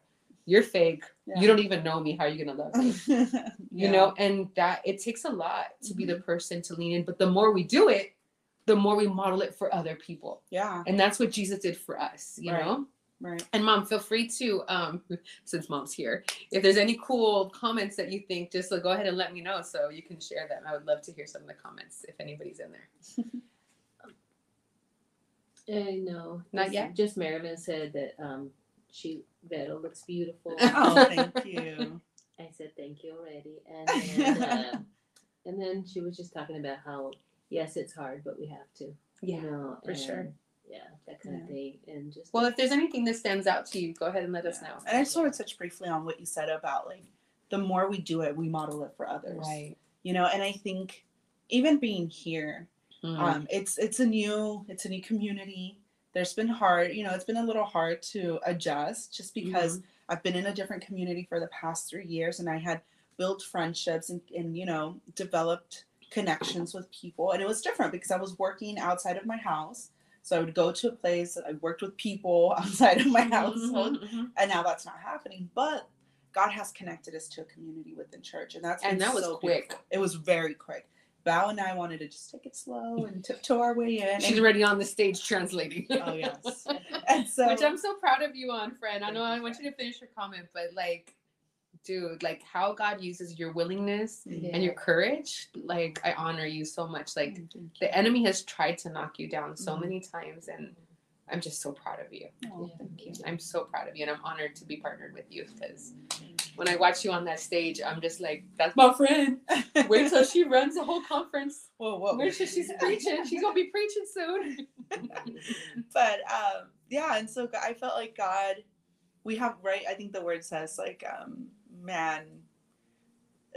[SPEAKER 1] You're fake.
[SPEAKER 2] Yeah.
[SPEAKER 1] You don't even know me. How are you going to love me? you
[SPEAKER 2] Yeah.
[SPEAKER 1] know and that it takes a lot to be
[SPEAKER 2] Mm-hmm.
[SPEAKER 1] the person to lean in but the more we do it the more we model it for other people
[SPEAKER 2] Yeah.
[SPEAKER 1] and that's what jesus did for us you
[SPEAKER 2] Right.
[SPEAKER 1] know
[SPEAKER 2] Right.
[SPEAKER 1] and mom feel free to um since mom's here if there's any cool comments that you think just go ahead and let me know so you can share them i would love to hear some of the comments if anybody's in there
[SPEAKER 3] Uh, no,
[SPEAKER 1] Not
[SPEAKER 3] just-
[SPEAKER 1] yet?
[SPEAKER 3] Just Marilyn said that um, she Vero looks beautiful.
[SPEAKER 2] Oh, thank you.
[SPEAKER 3] I said thank you already, and then, uh, and then she was just talking about how yes, it's hard, but we have to,
[SPEAKER 1] yeah
[SPEAKER 3] you know,
[SPEAKER 1] for sure.
[SPEAKER 3] And, Yeah, that kind
[SPEAKER 2] Yeah.
[SPEAKER 3] of thing, and just
[SPEAKER 1] well if there's anything that stands out to you go ahead and let us know
[SPEAKER 2] And I just want to touch briefly on what you said about like the more we do it, we model it for others.
[SPEAKER 1] right
[SPEAKER 2] You know, and I think even being here,
[SPEAKER 1] Mm.
[SPEAKER 2] um, it's it's a new it's a new community. There's been hard, you know, it's been a little hard to adjust just because I've been in a different community for the past three years and I had built friendships and, and you know, developed connections with people. And it was different because I was working outside of my house. So I would go to a place, I worked with people outside of my household,
[SPEAKER 1] Mhm, mhm.
[SPEAKER 2] and now that's not happening. But God has connected us to a community within church, and that's
[SPEAKER 1] And that was
[SPEAKER 2] so
[SPEAKER 1] quick.
[SPEAKER 2] beautiful. It was very quick. Val and I wanted to just take it slow and tiptoe our way in.
[SPEAKER 1] she's already on the stage translating
[SPEAKER 2] oh yes, and so
[SPEAKER 1] Which I'm so proud of you on, friend. I know I want you to finish your comment, but like, dude, like how God uses your willingness
[SPEAKER 2] Mhm.
[SPEAKER 1] and your courage, like I honor you so much. Like
[SPEAKER 2] Thank you.
[SPEAKER 1] the enemy has tried to knock you down so
[SPEAKER 2] Mhm.
[SPEAKER 1] many times, and I'm just so proud of you.
[SPEAKER 2] Oh,
[SPEAKER 3] Yeah.
[SPEAKER 2] thank you.
[SPEAKER 1] I'm so proud of you, and I'm honored to be partnered with you because when I watch you on that stage, I'm just like, that's my friend. Wait till she runs the whole conference.
[SPEAKER 2] whoa, whoa.
[SPEAKER 1] Wait till she's preaching. She's gonna be preaching soon.
[SPEAKER 2] but um yeah and so i felt like god we have right i think the word says like um man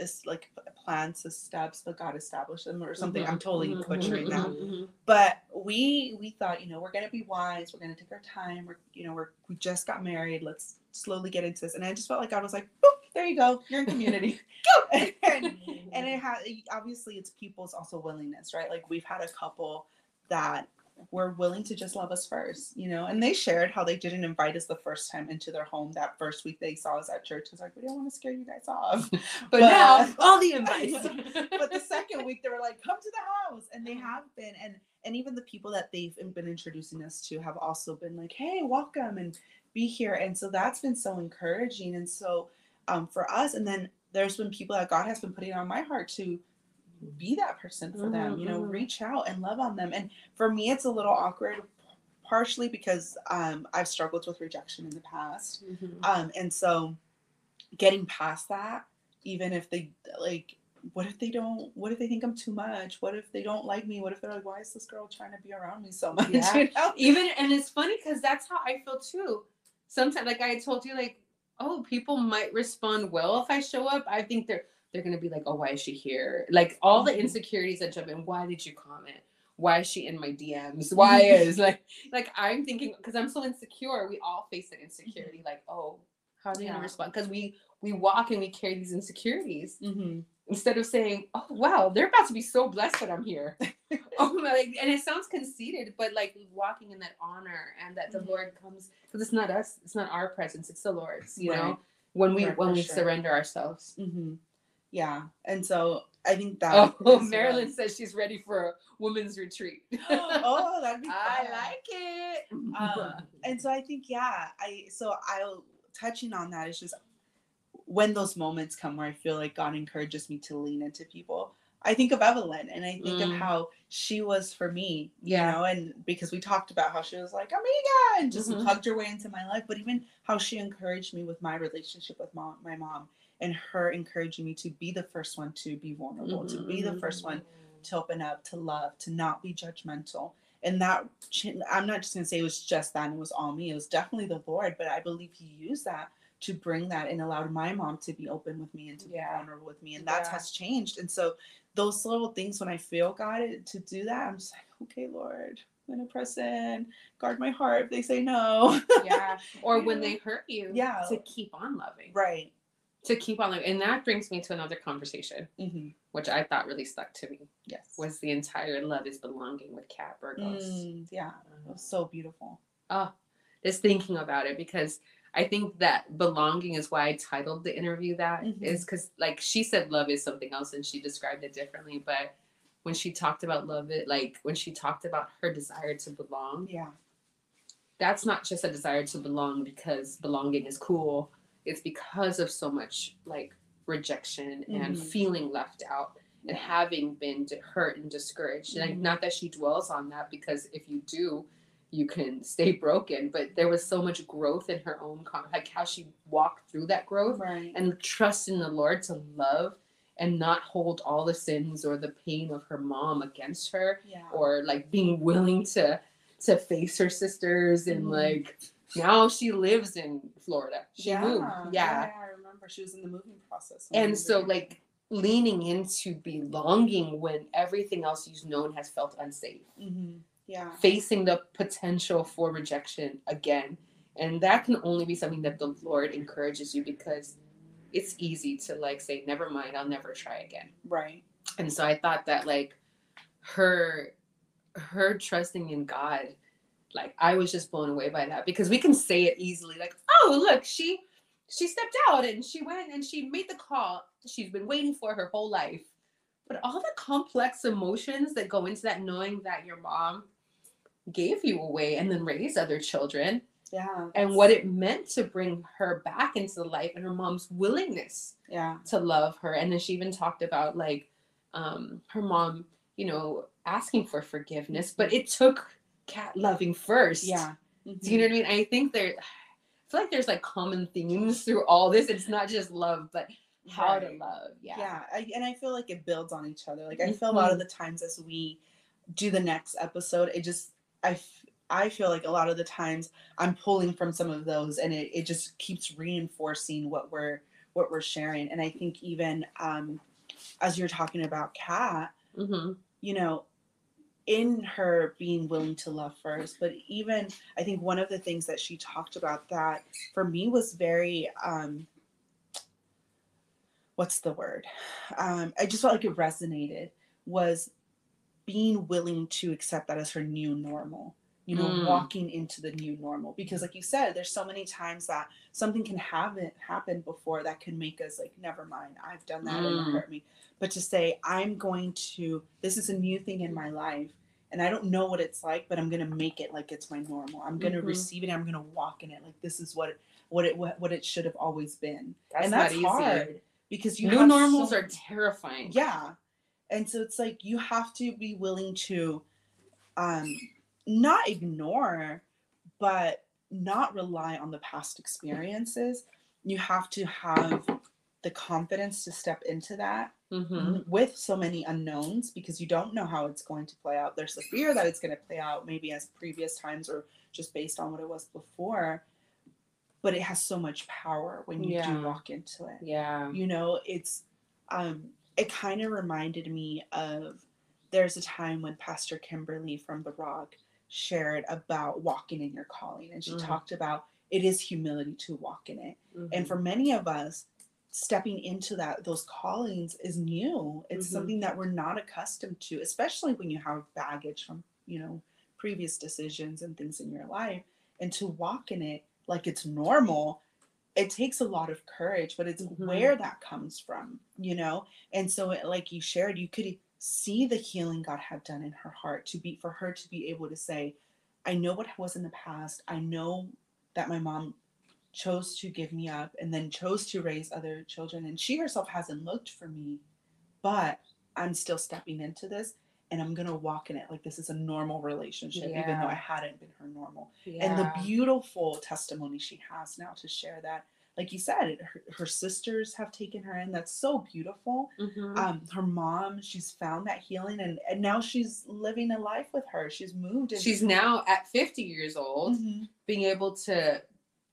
[SPEAKER 2] is like plants his steps but god established them or something i'm totally
[SPEAKER 1] Mhm,
[SPEAKER 2] butchering
[SPEAKER 1] mhm,
[SPEAKER 2] that.
[SPEAKER 1] Mhm.
[SPEAKER 2] but we we thought you know we're gonna be wise we're gonna take our time we're you know we're we just got married let's slowly get into this. And i just felt like god was like Boop, there you go you're in community. Go and, and it had obviously it's people's also willingness right? Like we've had a couple that were willing to just love us first you know? And they shared how they didn't invite us the first time into their home that first week they saw us at church. It's like we don't want to scare you guys off?
[SPEAKER 1] But,
[SPEAKER 2] But-
[SPEAKER 1] now all the invites.
[SPEAKER 2] but the second week they were like come to the house and they have been and and even the people that they've been introducing us to have also been like hey welcome and be here. And so that's been so encouraging. And so um, for us and then there's been people that god has been putting on my heart to be that person for them you know
[SPEAKER 1] Mhm, mhm.
[SPEAKER 2] reach out and love on them and for me it's a little awkward partially because um, i've struggled with rejection in the past
[SPEAKER 1] Mhm.
[SPEAKER 2] um, and so getting past that, even if they like, what if they don't, what if they think I'm too much? What if they don't like me? What if they're like, why is this girl trying to be around me so much?
[SPEAKER 1] Yeah.
[SPEAKER 2] You know?
[SPEAKER 1] Even and it's funny because that's how I feel too. Sometimes, like I told you, like oh, people might respond well if I show up. I think they're they're gonna be like, oh, why is she here? Like all the
[SPEAKER 2] Mhm.
[SPEAKER 1] insecurities that jump in. Why did you comment? Why is she in my DMs? Why is like like I'm thinking because I'm so insecure. We all face that insecurity. Like oh, how are they
[SPEAKER 2] Yeah.
[SPEAKER 1] gonna respond? Because we we walk and we carry these insecurities
[SPEAKER 2] Mm-hmm.
[SPEAKER 1] instead of saying, "Oh wow, they're about to be so blessed that I'm here." oh my, like, and it sounds conceited, but like walking in that honor and that the
[SPEAKER 2] Mhm.
[SPEAKER 1] Lord comes because it's not us, it's not our presence, it's the Lord's. You
[SPEAKER 2] Right.
[SPEAKER 1] know, when we when we
[SPEAKER 2] sure.
[SPEAKER 1] surrender ourselves.
[SPEAKER 2] Mm-hmm. Yeah, and so I think that.
[SPEAKER 1] Oh,
[SPEAKER 2] uh,
[SPEAKER 1] Marilyn says she's ready for a women's retreat.
[SPEAKER 2] oh, that'd be.
[SPEAKER 1] I like it.
[SPEAKER 2] Um, and so I think yeah, I so I'll touching on that is just when those moments come where I feel like God encourages me to lean into people. I think of Evelyn and I think of
[SPEAKER 1] Mm.
[SPEAKER 2] how she was for me, you
[SPEAKER 1] Yeah.
[SPEAKER 2] know, and because we talked about how she was like, Amiga, and just
[SPEAKER 1] Mhm.
[SPEAKER 2] hugged her way into my life, but even how she encouraged me with my relationship with mom, my mom and her encouraging me to be the first one to be vulnerable, to be the first one mm-hmm. to open up, to love, to not be judgmental. And that, I'm not just going to say it was just that and it was all me. It was definitely the Lord, but I believe He used that to bring that and allowed my mom to be open with me and to
[SPEAKER 1] Yeah.
[SPEAKER 2] be vulnerable with me. And that
[SPEAKER 1] Yeah.
[SPEAKER 2] has changed. And so, those little things, when I feel God to do that, I'm just like, okay, Lord, I'm to press in, guard my heart if they say no.
[SPEAKER 1] yeah. Or when
[SPEAKER 2] Yeah.
[SPEAKER 1] they hurt you,
[SPEAKER 2] Yeah.
[SPEAKER 1] to keep on loving,
[SPEAKER 2] right.
[SPEAKER 1] To keep on and that brings me to another conversation,
[SPEAKER 2] hmm
[SPEAKER 1] which I thought really stuck to me,
[SPEAKER 2] Yes.
[SPEAKER 1] was the entire love is belonging with Kat Burgos.
[SPEAKER 2] Mm, yeah. It was so beautiful.
[SPEAKER 1] Oh, just thinking about it because I think that belonging is why I titled the interview that
[SPEAKER 2] Mhm.
[SPEAKER 1] is because like she said love is something else and she described it differently, but when she talked about love it like when she talked about her desire to belong,
[SPEAKER 2] Yeah.
[SPEAKER 1] that's not just a desire to belong because belonging is cool. It's because of so much like rejection and
[SPEAKER 2] Mhm.
[SPEAKER 1] feeling left out and having been hurt and discouraged. And
[SPEAKER 2] Mhm.
[SPEAKER 1] not that she dwells on that because if you do, you can stay broken. But there was so much growth in her own, con- like how she walked through that growth
[SPEAKER 2] Right.
[SPEAKER 1] and trust in the Lord to love and not hold all the sins or the pain of her mom against her
[SPEAKER 2] yeah.
[SPEAKER 1] or like being willing to to face her sisters and
[SPEAKER 2] Mhm.
[SPEAKER 1] like now she lives in Florida. She
[SPEAKER 2] yeah.
[SPEAKER 1] moved. Yeah.
[SPEAKER 2] I remember she was in the moving process.
[SPEAKER 1] And so
[SPEAKER 2] there.
[SPEAKER 1] like leaning into belonging when everything else you've known has felt unsafe.
[SPEAKER 2] Mhm. Yeah.
[SPEAKER 1] Facing the potential for rejection again. And that can only be something that the Lord encourages you because it's easy to like say, never mind, I'll never try again.
[SPEAKER 2] Right.
[SPEAKER 1] and so i thought that like her her trusting in god like i was just blown away by that because we can say it easily like oh look she she stepped out and she went and she made the call she's been waiting for her whole life but all the complex emotions that go into that knowing that your mom gave you away and then raised other children
[SPEAKER 2] Yeah.
[SPEAKER 1] and what it meant to bring her back into the life and her mom's willingness
[SPEAKER 2] Yeah.
[SPEAKER 1] to love her and then she even talked about like um her mom you know asking for forgiveness but it took Kat loving first
[SPEAKER 2] Yeah.
[SPEAKER 1] do you know what i mean i think there i feel like there's like common themes through all this it's not just love but how to love yeah
[SPEAKER 2] Yeah. I, and I feel like it builds on each other. Like I feel a lot of the times as we do the next episode, it just I, I feel like a lot of the times I'm pulling from some of those, and it, it just keeps reinforcing what we're what we're sharing. And I think even um, as you're talking about Kat,
[SPEAKER 1] hmm
[SPEAKER 2] you know, in her being willing to love first, but even I think one of the things that she talked about that for me was very um what's the word? Um I just felt like it resonated was being willing to accept that as her new normal. You know,
[SPEAKER 1] Mm.
[SPEAKER 2] walking into the new normal because like you said there's so many times that something can happen happen before that can make us like never mind. I've done that and it
[SPEAKER 1] Mm.
[SPEAKER 2] hurt me but to say i'm going to this is a new thing in my life and i don't know what it's like but i'm going to make it like it's my normal i'm going to
[SPEAKER 1] Mhm.
[SPEAKER 2] receive it i'm going to walk in it like this is what it what it what, what it should have always been
[SPEAKER 1] that's
[SPEAKER 2] and
[SPEAKER 1] not
[SPEAKER 2] that's
[SPEAKER 1] easy
[SPEAKER 2] hard because you
[SPEAKER 1] new normals
[SPEAKER 2] so-
[SPEAKER 1] are terrifying
[SPEAKER 2] yeah and so it's like you have to be willing to um not ignore but not rely on the past experiences you have to have the confidence to step into that
[SPEAKER 1] hmm
[SPEAKER 2] with so many unknowns because you don't know how it's going to play out. There's the fear that it's going to play out maybe as previous times or just based on what it was before. But it has so much power when you
[SPEAKER 1] Yeah.
[SPEAKER 2] do walk into it.
[SPEAKER 1] yeah
[SPEAKER 2] You know, it's um it kind of reminded me of there's a time when Pastor Kimberly from The Rock shared about walking in your calling and she
[SPEAKER 1] Mm.
[SPEAKER 2] talked about it is humility to walk in it and
[SPEAKER 1] Mhm.
[SPEAKER 2] for many of us stepping into that those callings is new it's
[SPEAKER 1] Mhm.
[SPEAKER 2] something that we're not accustomed to especially when you have baggage from you know previous decisions and things in your life and to walk in it like it's normal it takes a lot of courage but it's
[SPEAKER 1] Mhm.
[SPEAKER 2] where that comes from you know and so it, like you shared you could see the healing god had done in her heart to be for her to be able to say i know what was in the past i know that my mom chose to give me up and then chose to raise other children and she herself hasn't looked for me but I'm still stepping into this and I'm gonna walk in it like this is a normal relationship, even though I hadn't been her normal.
[SPEAKER 1] Yeah.
[SPEAKER 2] And the beautiful testimony she has now to share that. Like you said, her, her sisters have taken her in. That's so beautiful.
[SPEAKER 1] Mhm.
[SPEAKER 2] Um, her mom, she's found that healing, and, and now she's living a life with her. She's moved. And,
[SPEAKER 1] she's now at 50 years old
[SPEAKER 2] Mhm,
[SPEAKER 1] being able to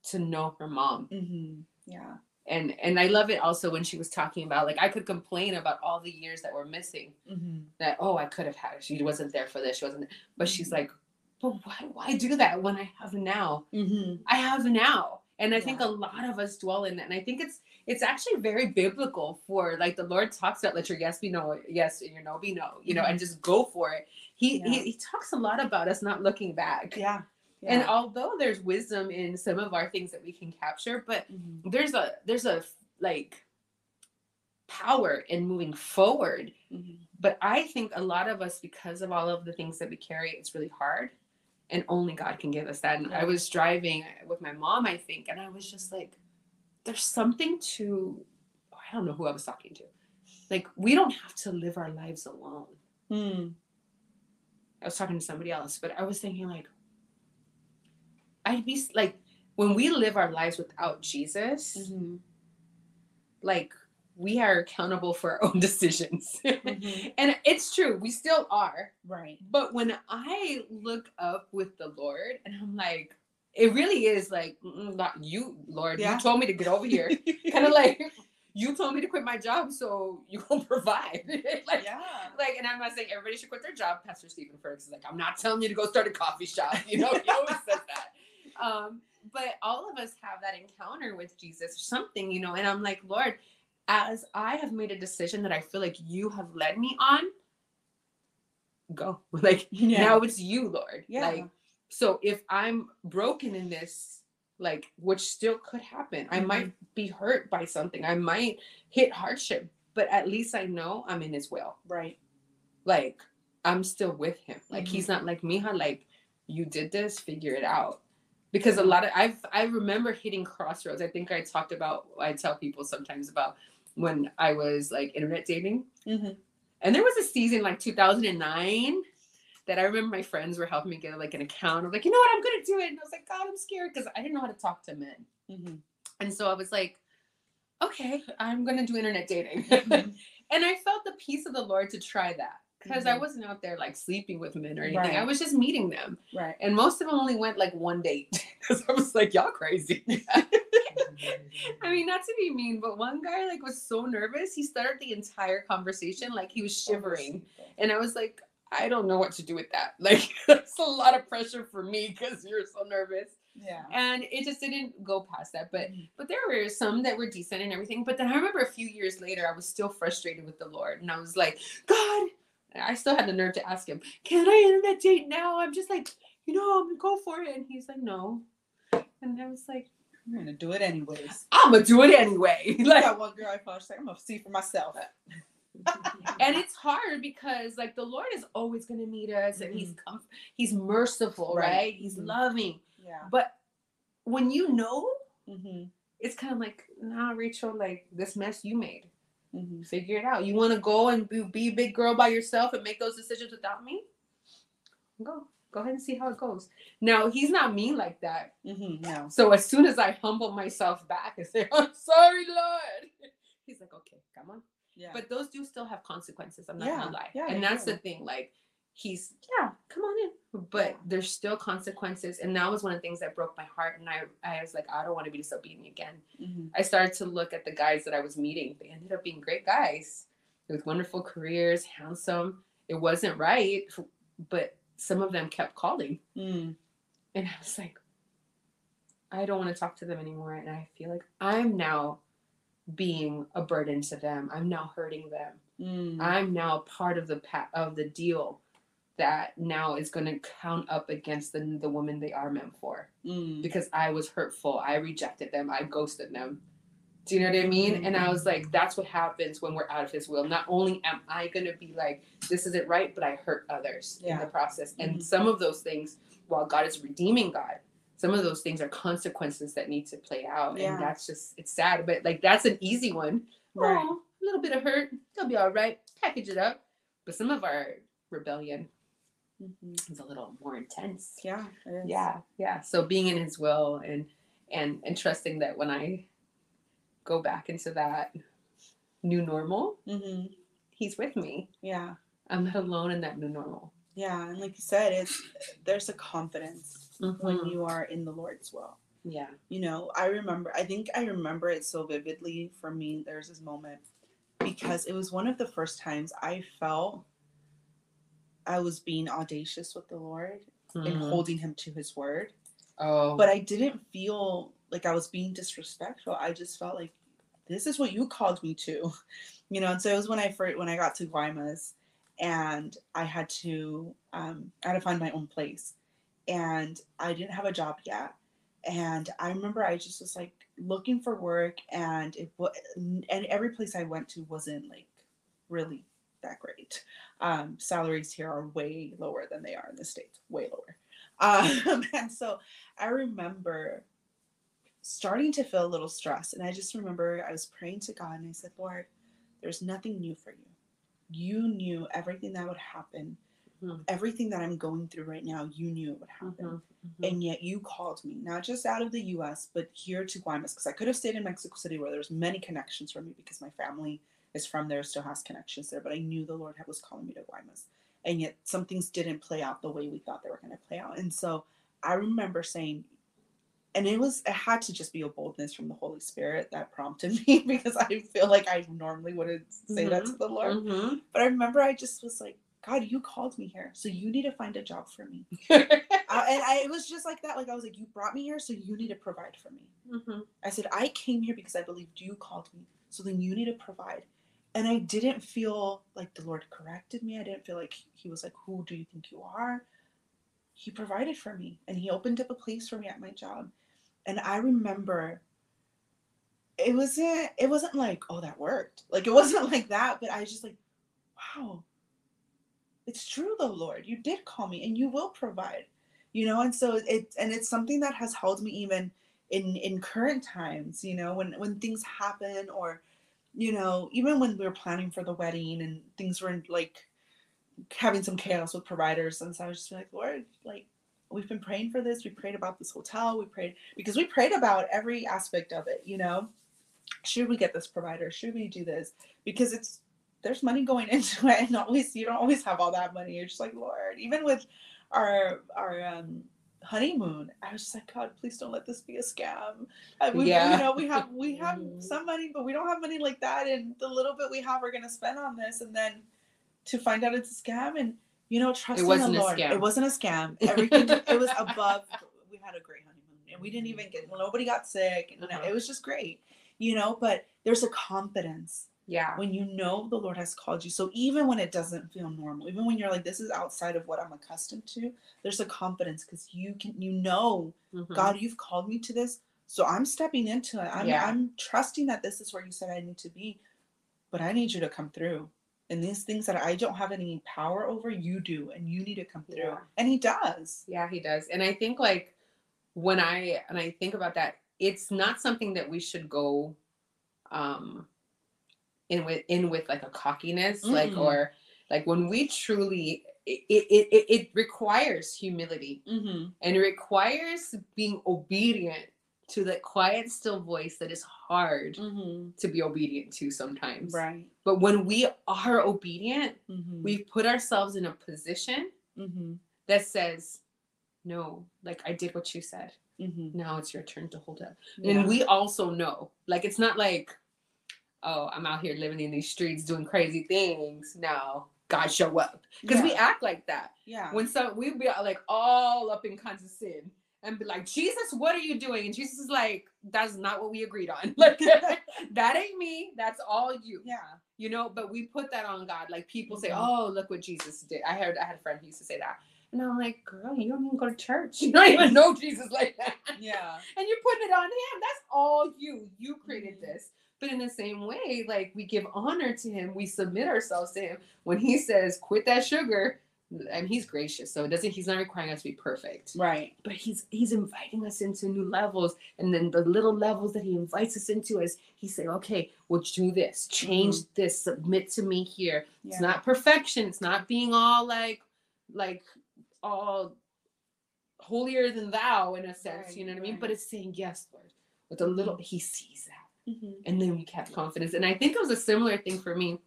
[SPEAKER 1] to know her mom
[SPEAKER 2] mhm, yeah.
[SPEAKER 1] and and i love it also when she was talking about like i could complain about all the years that were missing
[SPEAKER 2] mhm,
[SPEAKER 1] that oh i could have had she wasn't there for this she wasn't but she's
[SPEAKER 2] Mhm.
[SPEAKER 1] like but why why do that when i have now
[SPEAKER 2] mhm.
[SPEAKER 1] i have now and i think a lot of us dwell in that and i think it's it's actually very biblical for like the lord talks about let your yes be no yes and your no be no you know and just go for it he,
[SPEAKER 2] Mm-hmm. Yeah.
[SPEAKER 1] he he talks a lot about us not looking back
[SPEAKER 2] Yeah.
[SPEAKER 1] and although there's wisdom in some of our things that we can capture but
[SPEAKER 2] Mhm,
[SPEAKER 1] there's a there's a like power in moving forward
[SPEAKER 2] mhm.
[SPEAKER 1] but i think a lot of us because of all of the things that we carry it's really hard and only god can give us that. And i was driving with my mom i think and i was just like there's something to i don't know who i was talking to. Like we don't have to live our lives alone.
[SPEAKER 2] Mm,
[SPEAKER 1] I was talking to somebody else, but I was thinking like, I'd be like, when we live our lives without Jesus,
[SPEAKER 2] mhm,
[SPEAKER 1] like we are accountable for our own decisions.
[SPEAKER 2] mhm.
[SPEAKER 1] and it's true, we still are.
[SPEAKER 2] Right.
[SPEAKER 1] But when I look up with the Lord and I'm like, it really is like, not you, Lord.
[SPEAKER 2] Yeah.
[SPEAKER 1] You told me to get over here. kind of like, you told me to quit my job, so you gonna provide. like,
[SPEAKER 2] yeah.
[SPEAKER 1] like, and I'm not saying everybody should quit their job. Pastor Stephen Fergus is like, I'm not telling you to go start a coffee shop. You know, he always says that. Um, but all of us have that encounter with Jesus or something, you know, and I'm like, Lord, as I have made a decision that I feel like you have led me on, go. Like
[SPEAKER 2] Yeah.
[SPEAKER 1] now it's you, Lord.
[SPEAKER 2] Yeah.
[SPEAKER 1] Like, so if I'm broken in this, like, which still could happen, I might be hurt by something. I might hit hardship, but at least I know I'm in his will
[SPEAKER 2] right.
[SPEAKER 1] like I'm still with him. Like
[SPEAKER 2] Mhm.
[SPEAKER 1] he's not like Mija, like you did this, figure it out. Because a lot of I've I remember hitting crossroads. I think I talked about I tell people sometimes about when I was like internet dating.
[SPEAKER 2] Mhm.
[SPEAKER 1] And there was a season like 2009 that I remember my friends were helping me get like an account of like, you know what, I'm gonna do it. And I was like, God, I'm scared because I didn't know how to talk to men.
[SPEAKER 2] Mhm.
[SPEAKER 1] And so I was like, okay, I'm gonna do internet dating.
[SPEAKER 2] Mhm.
[SPEAKER 1] and I felt the peace of the Lord to try that because I
[SPEAKER 2] Mhm.
[SPEAKER 1] wasn't out there like sleeping with men or anything. I was just meeting them,
[SPEAKER 2] Right.
[SPEAKER 1] and most of them only went like one date because I was like, y'all crazy. I mean, not to be mean, but one guy like was so nervous. He started the entire conversation like he was shivering, and I was like, I don't know what to do with that. Like that's a lot of pressure for me because you're so nervous
[SPEAKER 2] Yeah.
[SPEAKER 1] and it just didn't go past that but
[SPEAKER 2] Mhm.
[SPEAKER 1] but there were some that were decent and everything but then i remember a few years later i was still frustrated with the lord and i was like god i still had the nerve to ask him can i internet date now i'm just like you know i'm gonna go for it and he's like no and i was like
[SPEAKER 2] I'm gonna do it anyways.
[SPEAKER 1] i'm gonna do it anyway
[SPEAKER 2] Like that one girl I found, she's like, I'm gonna see for myself.
[SPEAKER 1] and it's hard because like the lord is always gonna meet us and he's comf- he's merciful right,
[SPEAKER 2] Right.
[SPEAKER 1] he's
[SPEAKER 2] Mhm.
[SPEAKER 1] loving
[SPEAKER 2] Yeah.
[SPEAKER 1] but when you know
[SPEAKER 2] Mm-hmm.
[SPEAKER 1] it's kind of like nah rachel like this mess you made
[SPEAKER 2] Mm-hmm.
[SPEAKER 1] figure it out. You want to go and be, be a big girl by yourself and make those decisions without me? Go. Go ahead and see how it goes. Now, he's not mean like that.
[SPEAKER 2] Mm-hmm. No.
[SPEAKER 1] So as soon as I humble myself back and say, I'm sorry, Lord, he's like, okay, come on.
[SPEAKER 2] Yeah.
[SPEAKER 1] But those do still have consequences. I'm not
[SPEAKER 2] Yeah,
[SPEAKER 1] gonna lie.
[SPEAKER 2] yeah,
[SPEAKER 1] and that's
[SPEAKER 2] do.
[SPEAKER 1] the thing. Like, he's, yeah, come on in. But there's still consequences. And that was one of the things that broke my heart. And I, I was like, I don't want to be disobedient again.
[SPEAKER 2] mm-hmm.
[SPEAKER 1] I started to look at the guys that I was meeting. They ended up being great guys with wonderful careers, handsome. It wasn't right, but some of them kept calling.
[SPEAKER 2] Mm.
[SPEAKER 1] And I was like, I don't want to talk to them anymore. And I feel like I'm now being a burden to them. I'm now hurting them.
[SPEAKER 2] Mm.
[SPEAKER 1] I'm now part of the pa- of the deal that now is going to count up against the, the woman they are meant for
[SPEAKER 2] Mm.
[SPEAKER 1] because I was hurtful. I rejected them. I ghosted them. Do you know what I mean? And I was like, that's what happens when we're out of his will. Not only am I going to be like, this isn't right, but I hurt others in the process. And
[SPEAKER 2] Mhm.
[SPEAKER 1] some of those things, while God is redeeming God, some of those things are consequences that need to play out.
[SPEAKER 2] Yeah.
[SPEAKER 1] And that's just, it's sad. But like, that's an easy one.
[SPEAKER 2] Right.
[SPEAKER 1] Oh, a little bit of hurt, they'll be all right. Package it up. But some of our rebellion
[SPEAKER 2] Mhm.
[SPEAKER 1] is a little more intense.
[SPEAKER 2] Yeah.
[SPEAKER 1] Yeah, yeah. So being in His will and and and trusting that when I go back into that new normal,
[SPEAKER 2] Mhm.
[SPEAKER 1] He's with me.
[SPEAKER 2] Yeah.
[SPEAKER 1] I'm not alone in that new normal.
[SPEAKER 2] Yeah. And like you said, it's there's a confidence when
[SPEAKER 1] Mhm.
[SPEAKER 2] you are in the Lord's will.
[SPEAKER 1] Yeah.
[SPEAKER 2] You know, I remember, I think I remember it so vividly for me. There's this moment because it was one of the first times I felt I was being audacious with the Lord and
[SPEAKER 1] Mhm.
[SPEAKER 2] holding him to his word.
[SPEAKER 1] Oh,
[SPEAKER 2] But I didn't feel like I was being disrespectful. I just felt like this is what you called me to. You know, and so it was when I first when I got to Guaymas and I had to um I had to find my own place. And I didn't have a job yet. And I remember I just was like looking for work and it was and every place I went to wasn't like really that great. Um, salaries here are way lower than they are in the States, way lower. Um, and so I remember starting to feel a little stressed. And I just remember I was praying to God and I said, Lord, there's nothing new for you. You knew everything that would happen,
[SPEAKER 1] Mhm.
[SPEAKER 2] everything that I'm going through right now, you knew it would happen.
[SPEAKER 1] Mhm. Mhm.
[SPEAKER 2] And yet you called me, not just out of the US, but here to Guaymas, because I could have stayed in Mexico City where there's many connections for me because my family is from there, still has connections there. But I knew the Lord was calling me to Guaymas. And yet some things didn't play out the way we thought they were going to play out. And so I remember saying, and it was, it had to just be a boldness from the Holy Spirit that prompted me because I feel like I normally wouldn't say that to the Lord.
[SPEAKER 1] Mhm.
[SPEAKER 2] But I remember I just was like, God, you called me here. So you need to find a job for me. Uh, and I, it was just like that. Like I was like, you brought me here, so you need to provide for me.
[SPEAKER 1] Mhm.
[SPEAKER 2] I said, I came here because I believed you called me. So then you need to provide. And I didn't feel like the Lord corrected me. I didn't feel like He was like, Who do you think you are? He provided for me and He opened up a place for me at my job. And I remember it wasn't it wasn't like, oh, that worked. Like it wasn't like that, but I was just like, wow, it's true though, Lord. You did call me and you will provide. You know, and so it and it's something that has held me even in in current times you know when when things happen or you know even when we were planning for the wedding and things were in, like having some chaos with providers and so i was just like lord like we've been praying for this we prayed about this hotel we prayed because we prayed about every aspect of it you know should we get this provider should we do this because it's there's money going into it and always you don't always have all that money you're just like lord even with our our um honeymoon. I was just like, God, please don't let this be a scam. Uh, we,
[SPEAKER 1] Yeah.
[SPEAKER 2] you know, we have we have
[SPEAKER 1] Mhm.
[SPEAKER 2] some money, but we don't have money like that. And the little bit we have, we're gonna spend on this, and then to find out it's a scam. And you know, trust
[SPEAKER 1] wasn't
[SPEAKER 2] in
[SPEAKER 1] a
[SPEAKER 2] the Lord.
[SPEAKER 1] scam.
[SPEAKER 2] It wasn't a scam. Everything it was above. We had a great honeymoon, and we didn't even get nobody got sick, and
[SPEAKER 1] Uh-huh.
[SPEAKER 2] it was just great. You know, but there's a confidence
[SPEAKER 1] Yeah.
[SPEAKER 2] when you know the Lord has called you. So even when it doesn't feel normal, even when you're like, this is outside of what I'm accustomed to, there's a confidence because you can, you know,
[SPEAKER 1] Mhm.
[SPEAKER 2] God, you've called me to this. So I'm stepping into it. I'm,
[SPEAKER 1] Yeah.
[SPEAKER 2] I'm trusting that this is where you said I need to be, but I need you to come through. And these things that I don't have any power over, you do, and you need to come through.
[SPEAKER 1] Yeah.
[SPEAKER 2] And he does.
[SPEAKER 1] Yeah, he does. And I think like when I and I think about that, it's not something that we should go um in with in with like a cockiness, like
[SPEAKER 2] Mm-mm.
[SPEAKER 1] or like when we truly it it, it, it requires humility
[SPEAKER 2] Mm-hmm.
[SPEAKER 1] and it requires being obedient to that quiet still voice that is hard
[SPEAKER 2] Mm-hmm.
[SPEAKER 1] to be obedient to sometimes.
[SPEAKER 2] Right.
[SPEAKER 1] But when we are obedient,
[SPEAKER 2] Mm-hmm.
[SPEAKER 1] we've put ourselves in a position
[SPEAKER 2] mm-hmm.
[SPEAKER 1] that says, No, like I did what you said.
[SPEAKER 2] Mm-hmm.
[SPEAKER 1] Now it's your turn to hold up.
[SPEAKER 2] Yeah.
[SPEAKER 1] And we also know, like, it's not like, oh, I'm out here living in these streets doing crazy things. No, God show up. Because we act like that.
[SPEAKER 2] yeah.
[SPEAKER 1] When some, we be like all up in kinds of sin and be like, Jesus, what are you doing? And Jesus is like, that's not what we agreed on. Like, that ain't me. That's all you.
[SPEAKER 2] yeah.
[SPEAKER 1] You know, but we put that on God. Like people say,
[SPEAKER 2] Mhm.
[SPEAKER 1] "Oh, look what Jesus did." I heard I had a friend who used to say that, and I'm like, "Girl, you don't even go to church. You don't even know Jesus like that."
[SPEAKER 2] Yeah.
[SPEAKER 1] and you're putting it on him. That's all you. You created
[SPEAKER 2] Mhm.
[SPEAKER 1] this. But in the same way, like we give honor to him, we submit ourselves to him. When he says, "Quit that sugar," and he's gracious, so it doesn't he's not requiring us to be perfect.
[SPEAKER 2] Right.
[SPEAKER 1] But he's he's inviting us into new levels. And then the little levels that he invites us into is he say, okay, we'll do this, change this, submit to me here.
[SPEAKER 2] Yeah.
[SPEAKER 1] It's not perfection. It's not being all like like all holier than thou in a sense,
[SPEAKER 2] Right,
[SPEAKER 1] you know what I mean? But it's saying yes, Lord. With a little he sees that.
[SPEAKER 2] Mhm.
[SPEAKER 1] And then we kept confidence. And I think it was a similar thing for me.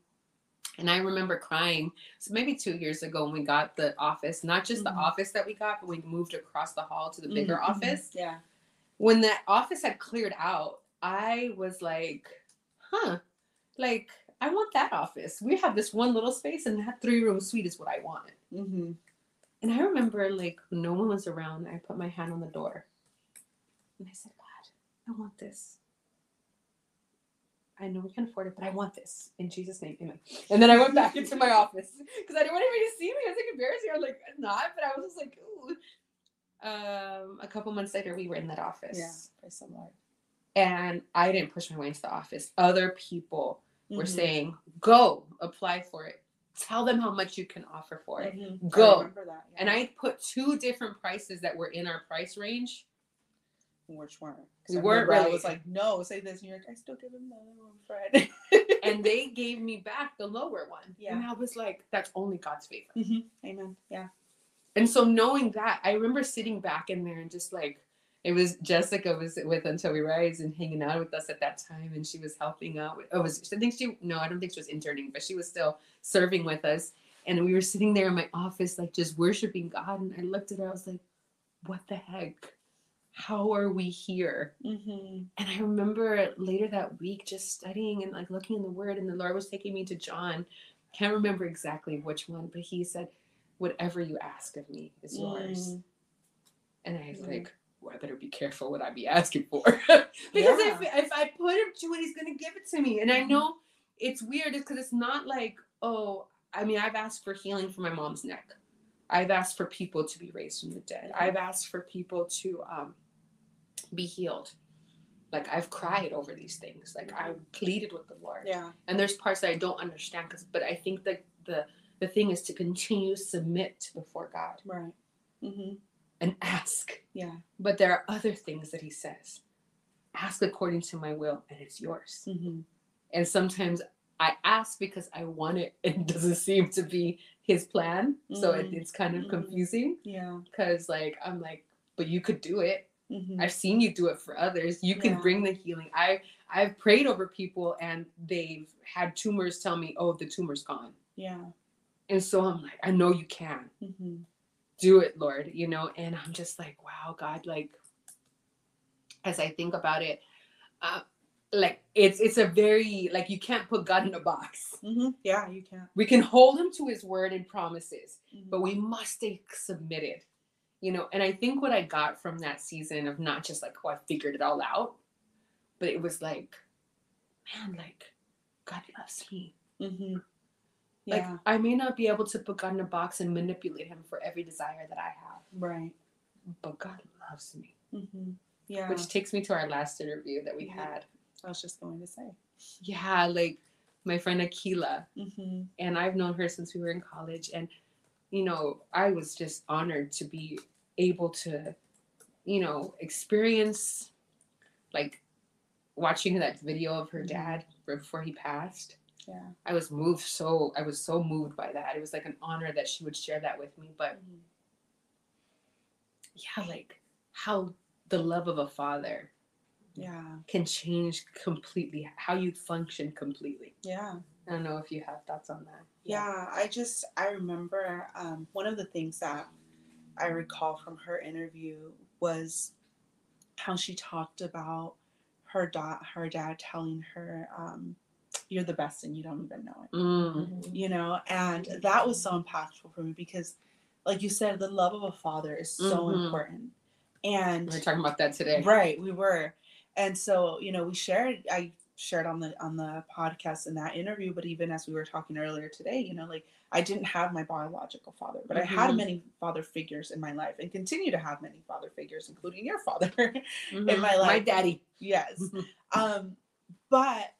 [SPEAKER 1] And I remember crying. So maybe two years ago when we got the office, not just
[SPEAKER 2] Mhm.
[SPEAKER 1] the office that we got, but we moved across the hall to the bigger
[SPEAKER 2] Mhm, mhm.
[SPEAKER 1] office.
[SPEAKER 2] Yeah.
[SPEAKER 1] When that office had cleared out, I was like, huh, like I want that office. We have this one little space and that three room suite is what I wanted.
[SPEAKER 2] Mm-hmm.
[SPEAKER 1] And I remember like no one was around, I put my hand on the door and I said, God, I want this. I know we can afford it, but I want this. In Jesus' name, amen. And then I went back into my office because I didn't want anybody to see me. I was like embarrassing. I was like, not, but I was just like, ooh. Um, a couple months later, we were in that office.
[SPEAKER 2] Yeah. Praise the Lord.
[SPEAKER 1] And I didn't push my way into the office. Other people were
[SPEAKER 2] Mhm.
[SPEAKER 1] saying, go apply for it. Tell them how much you can offer for it.
[SPEAKER 2] Mhm. I
[SPEAKER 1] Go.
[SPEAKER 2] remember that.
[SPEAKER 1] And. I put two different prices that were in our price range.
[SPEAKER 2] Which weren't.
[SPEAKER 1] We weren't
[SPEAKER 2] really. I was like, no, say this, and you're like, I still give him the other one, Fred.
[SPEAKER 1] and they gave me back the lower one.
[SPEAKER 2] Yeah.
[SPEAKER 1] And I was like, that's only God's favor.
[SPEAKER 2] Mhm. Amen. Yeah.
[SPEAKER 1] And so knowing that, I remember sitting back in there and just like it was Jessica was with Until We Arise and hanging out with us at that time, and she was helping out. With, oh, was I think she? No, I don't think she was interning, but she was still serving with us. And we were sitting there in my office, like just worshiping God. And I looked at her, I was like, "What the heck? How are we here?"
[SPEAKER 2] Mm-hmm.
[SPEAKER 1] And I remember later that week just studying and like looking in the word, and the Lord was taking me to John. Can't remember exactly which one, but he said, Whatever you ask of me is yours.
[SPEAKER 2] Mm.
[SPEAKER 1] And I was
[SPEAKER 2] Mm.
[SPEAKER 1] like, well, I better be careful what I be asking for. because if,
[SPEAKER 2] Yeah.
[SPEAKER 1] if I put him to it, he's going to give it to me. And I
[SPEAKER 2] Mhm.
[SPEAKER 1] know it's weird because it's not like, oh, I mean, I've asked for healing for my mom's neck. I've asked for people to be raised from the dead.
[SPEAKER 2] Mhm.
[SPEAKER 1] I've asked for people to um, be healed. Like I've cried over these things. Like I pleaded with the Lord.
[SPEAKER 2] Yeah.
[SPEAKER 1] And there's parts that I don't understand, because but I think that the the thing is to continue submit before God
[SPEAKER 2] Right. Mm-hmm.
[SPEAKER 1] and ask.
[SPEAKER 2] Yeah.
[SPEAKER 1] But there are other things that He says. Ask according to my will, and it's yours.
[SPEAKER 2] Mm-hmm.
[SPEAKER 1] And sometimes I ask because I want it, and it doesn't seem to be His plan. So it,
[SPEAKER 2] Mm.
[SPEAKER 1] it's kind of
[SPEAKER 2] Mhm.
[SPEAKER 1] confusing
[SPEAKER 2] Yeah.
[SPEAKER 1] because, like, I'm like, but you could do it.
[SPEAKER 2] Mm-hmm.
[SPEAKER 1] I've seen you do it for others. You can
[SPEAKER 2] Yeah.
[SPEAKER 1] bring the healing. I I've prayed over people, and they've had tumors tell me, "Oh, the tumor's gone."
[SPEAKER 2] Yeah.
[SPEAKER 1] And so I'm like, I know you can
[SPEAKER 2] Mm-hmm.
[SPEAKER 1] do it, Lord, you know, and I'm just like, wow, God, like, as I think about it, uh, like it's it's a very like you can't put God in a box.
[SPEAKER 2] Mm-hmm. Yeah, you can't.
[SPEAKER 1] We can hold him to his word and promises,
[SPEAKER 2] Mhm.
[SPEAKER 1] but we must stay submitted, you know. And I think what I got from that season of not just like, oh, I figured it all out, but it was like, man, like God loves me.
[SPEAKER 2] Mm-hmm.
[SPEAKER 1] Like I may not be able to put God in a box and manipulate him for every desire that I have,
[SPEAKER 2] right.
[SPEAKER 1] but God loves me.
[SPEAKER 2] Mm-hmm. Yeah.
[SPEAKER 1] Which takes me to our last interview that we
[SPEAKER 2] Mhm.
[SPEAKER 1] had.
[SPEAKER 2] I was just going to say.
[SPEAKER 1] Yeah, like my friend Akila,
[SPEAKER 2] Mm-hmm.
[SPEAKER 1] and I've known her since we were in college, and you know, I was just honored to be able to, you know, experience like watching that video of her
[SPEAKER 2] Mhm.
[SPEAKER 1] dad before he passed.
[SPEAKER 2] Yeah.
[SPEAKER 1] I was moved so I was so moved by that. It was like an honor that she would share that with me. But
[SPEAKER 2] Mhm.
[SPEAKER 1] yeah, like how the love of a father
[SPEAKER 2] Yeah.
[SPEAKER 1] can change completely how you function completely.
[SPEAKER 2] Yeah.
[SPEAKER 1] I don't know if you have thoughts on that.
[SPEAKER 2] Yeah, I just I remember um, one of the things that I recall from her interview was how she talked about her dad her dad telling her um, you're the best and you don't even know it
[SPEAKER 1] Mm.
[SPEAKER 2] you know and that was so impactful for me because like you said the love of a father is so
[SPEAKER 1] Mhm.
[SPEAKER 2] important and
[SPEAKER 1] We We're talking about that today.
[SPEAKER 2] Right, we were. And so, you know, we shared I shared on the on the podcast in that interview, but even as we were talking earlier today, you know, like I didn't have my biological father, but I had
[SPEAKER 1] Mhm.
[SPEAKER 2] many father figures in my life and continue to have many father figures, including your father.
[SPEAKER 1] Mhm.
[SPEAKER 2] In my life.
[SPEAKER 1] My daddy.
[SPEAKER 2] yes. Um, but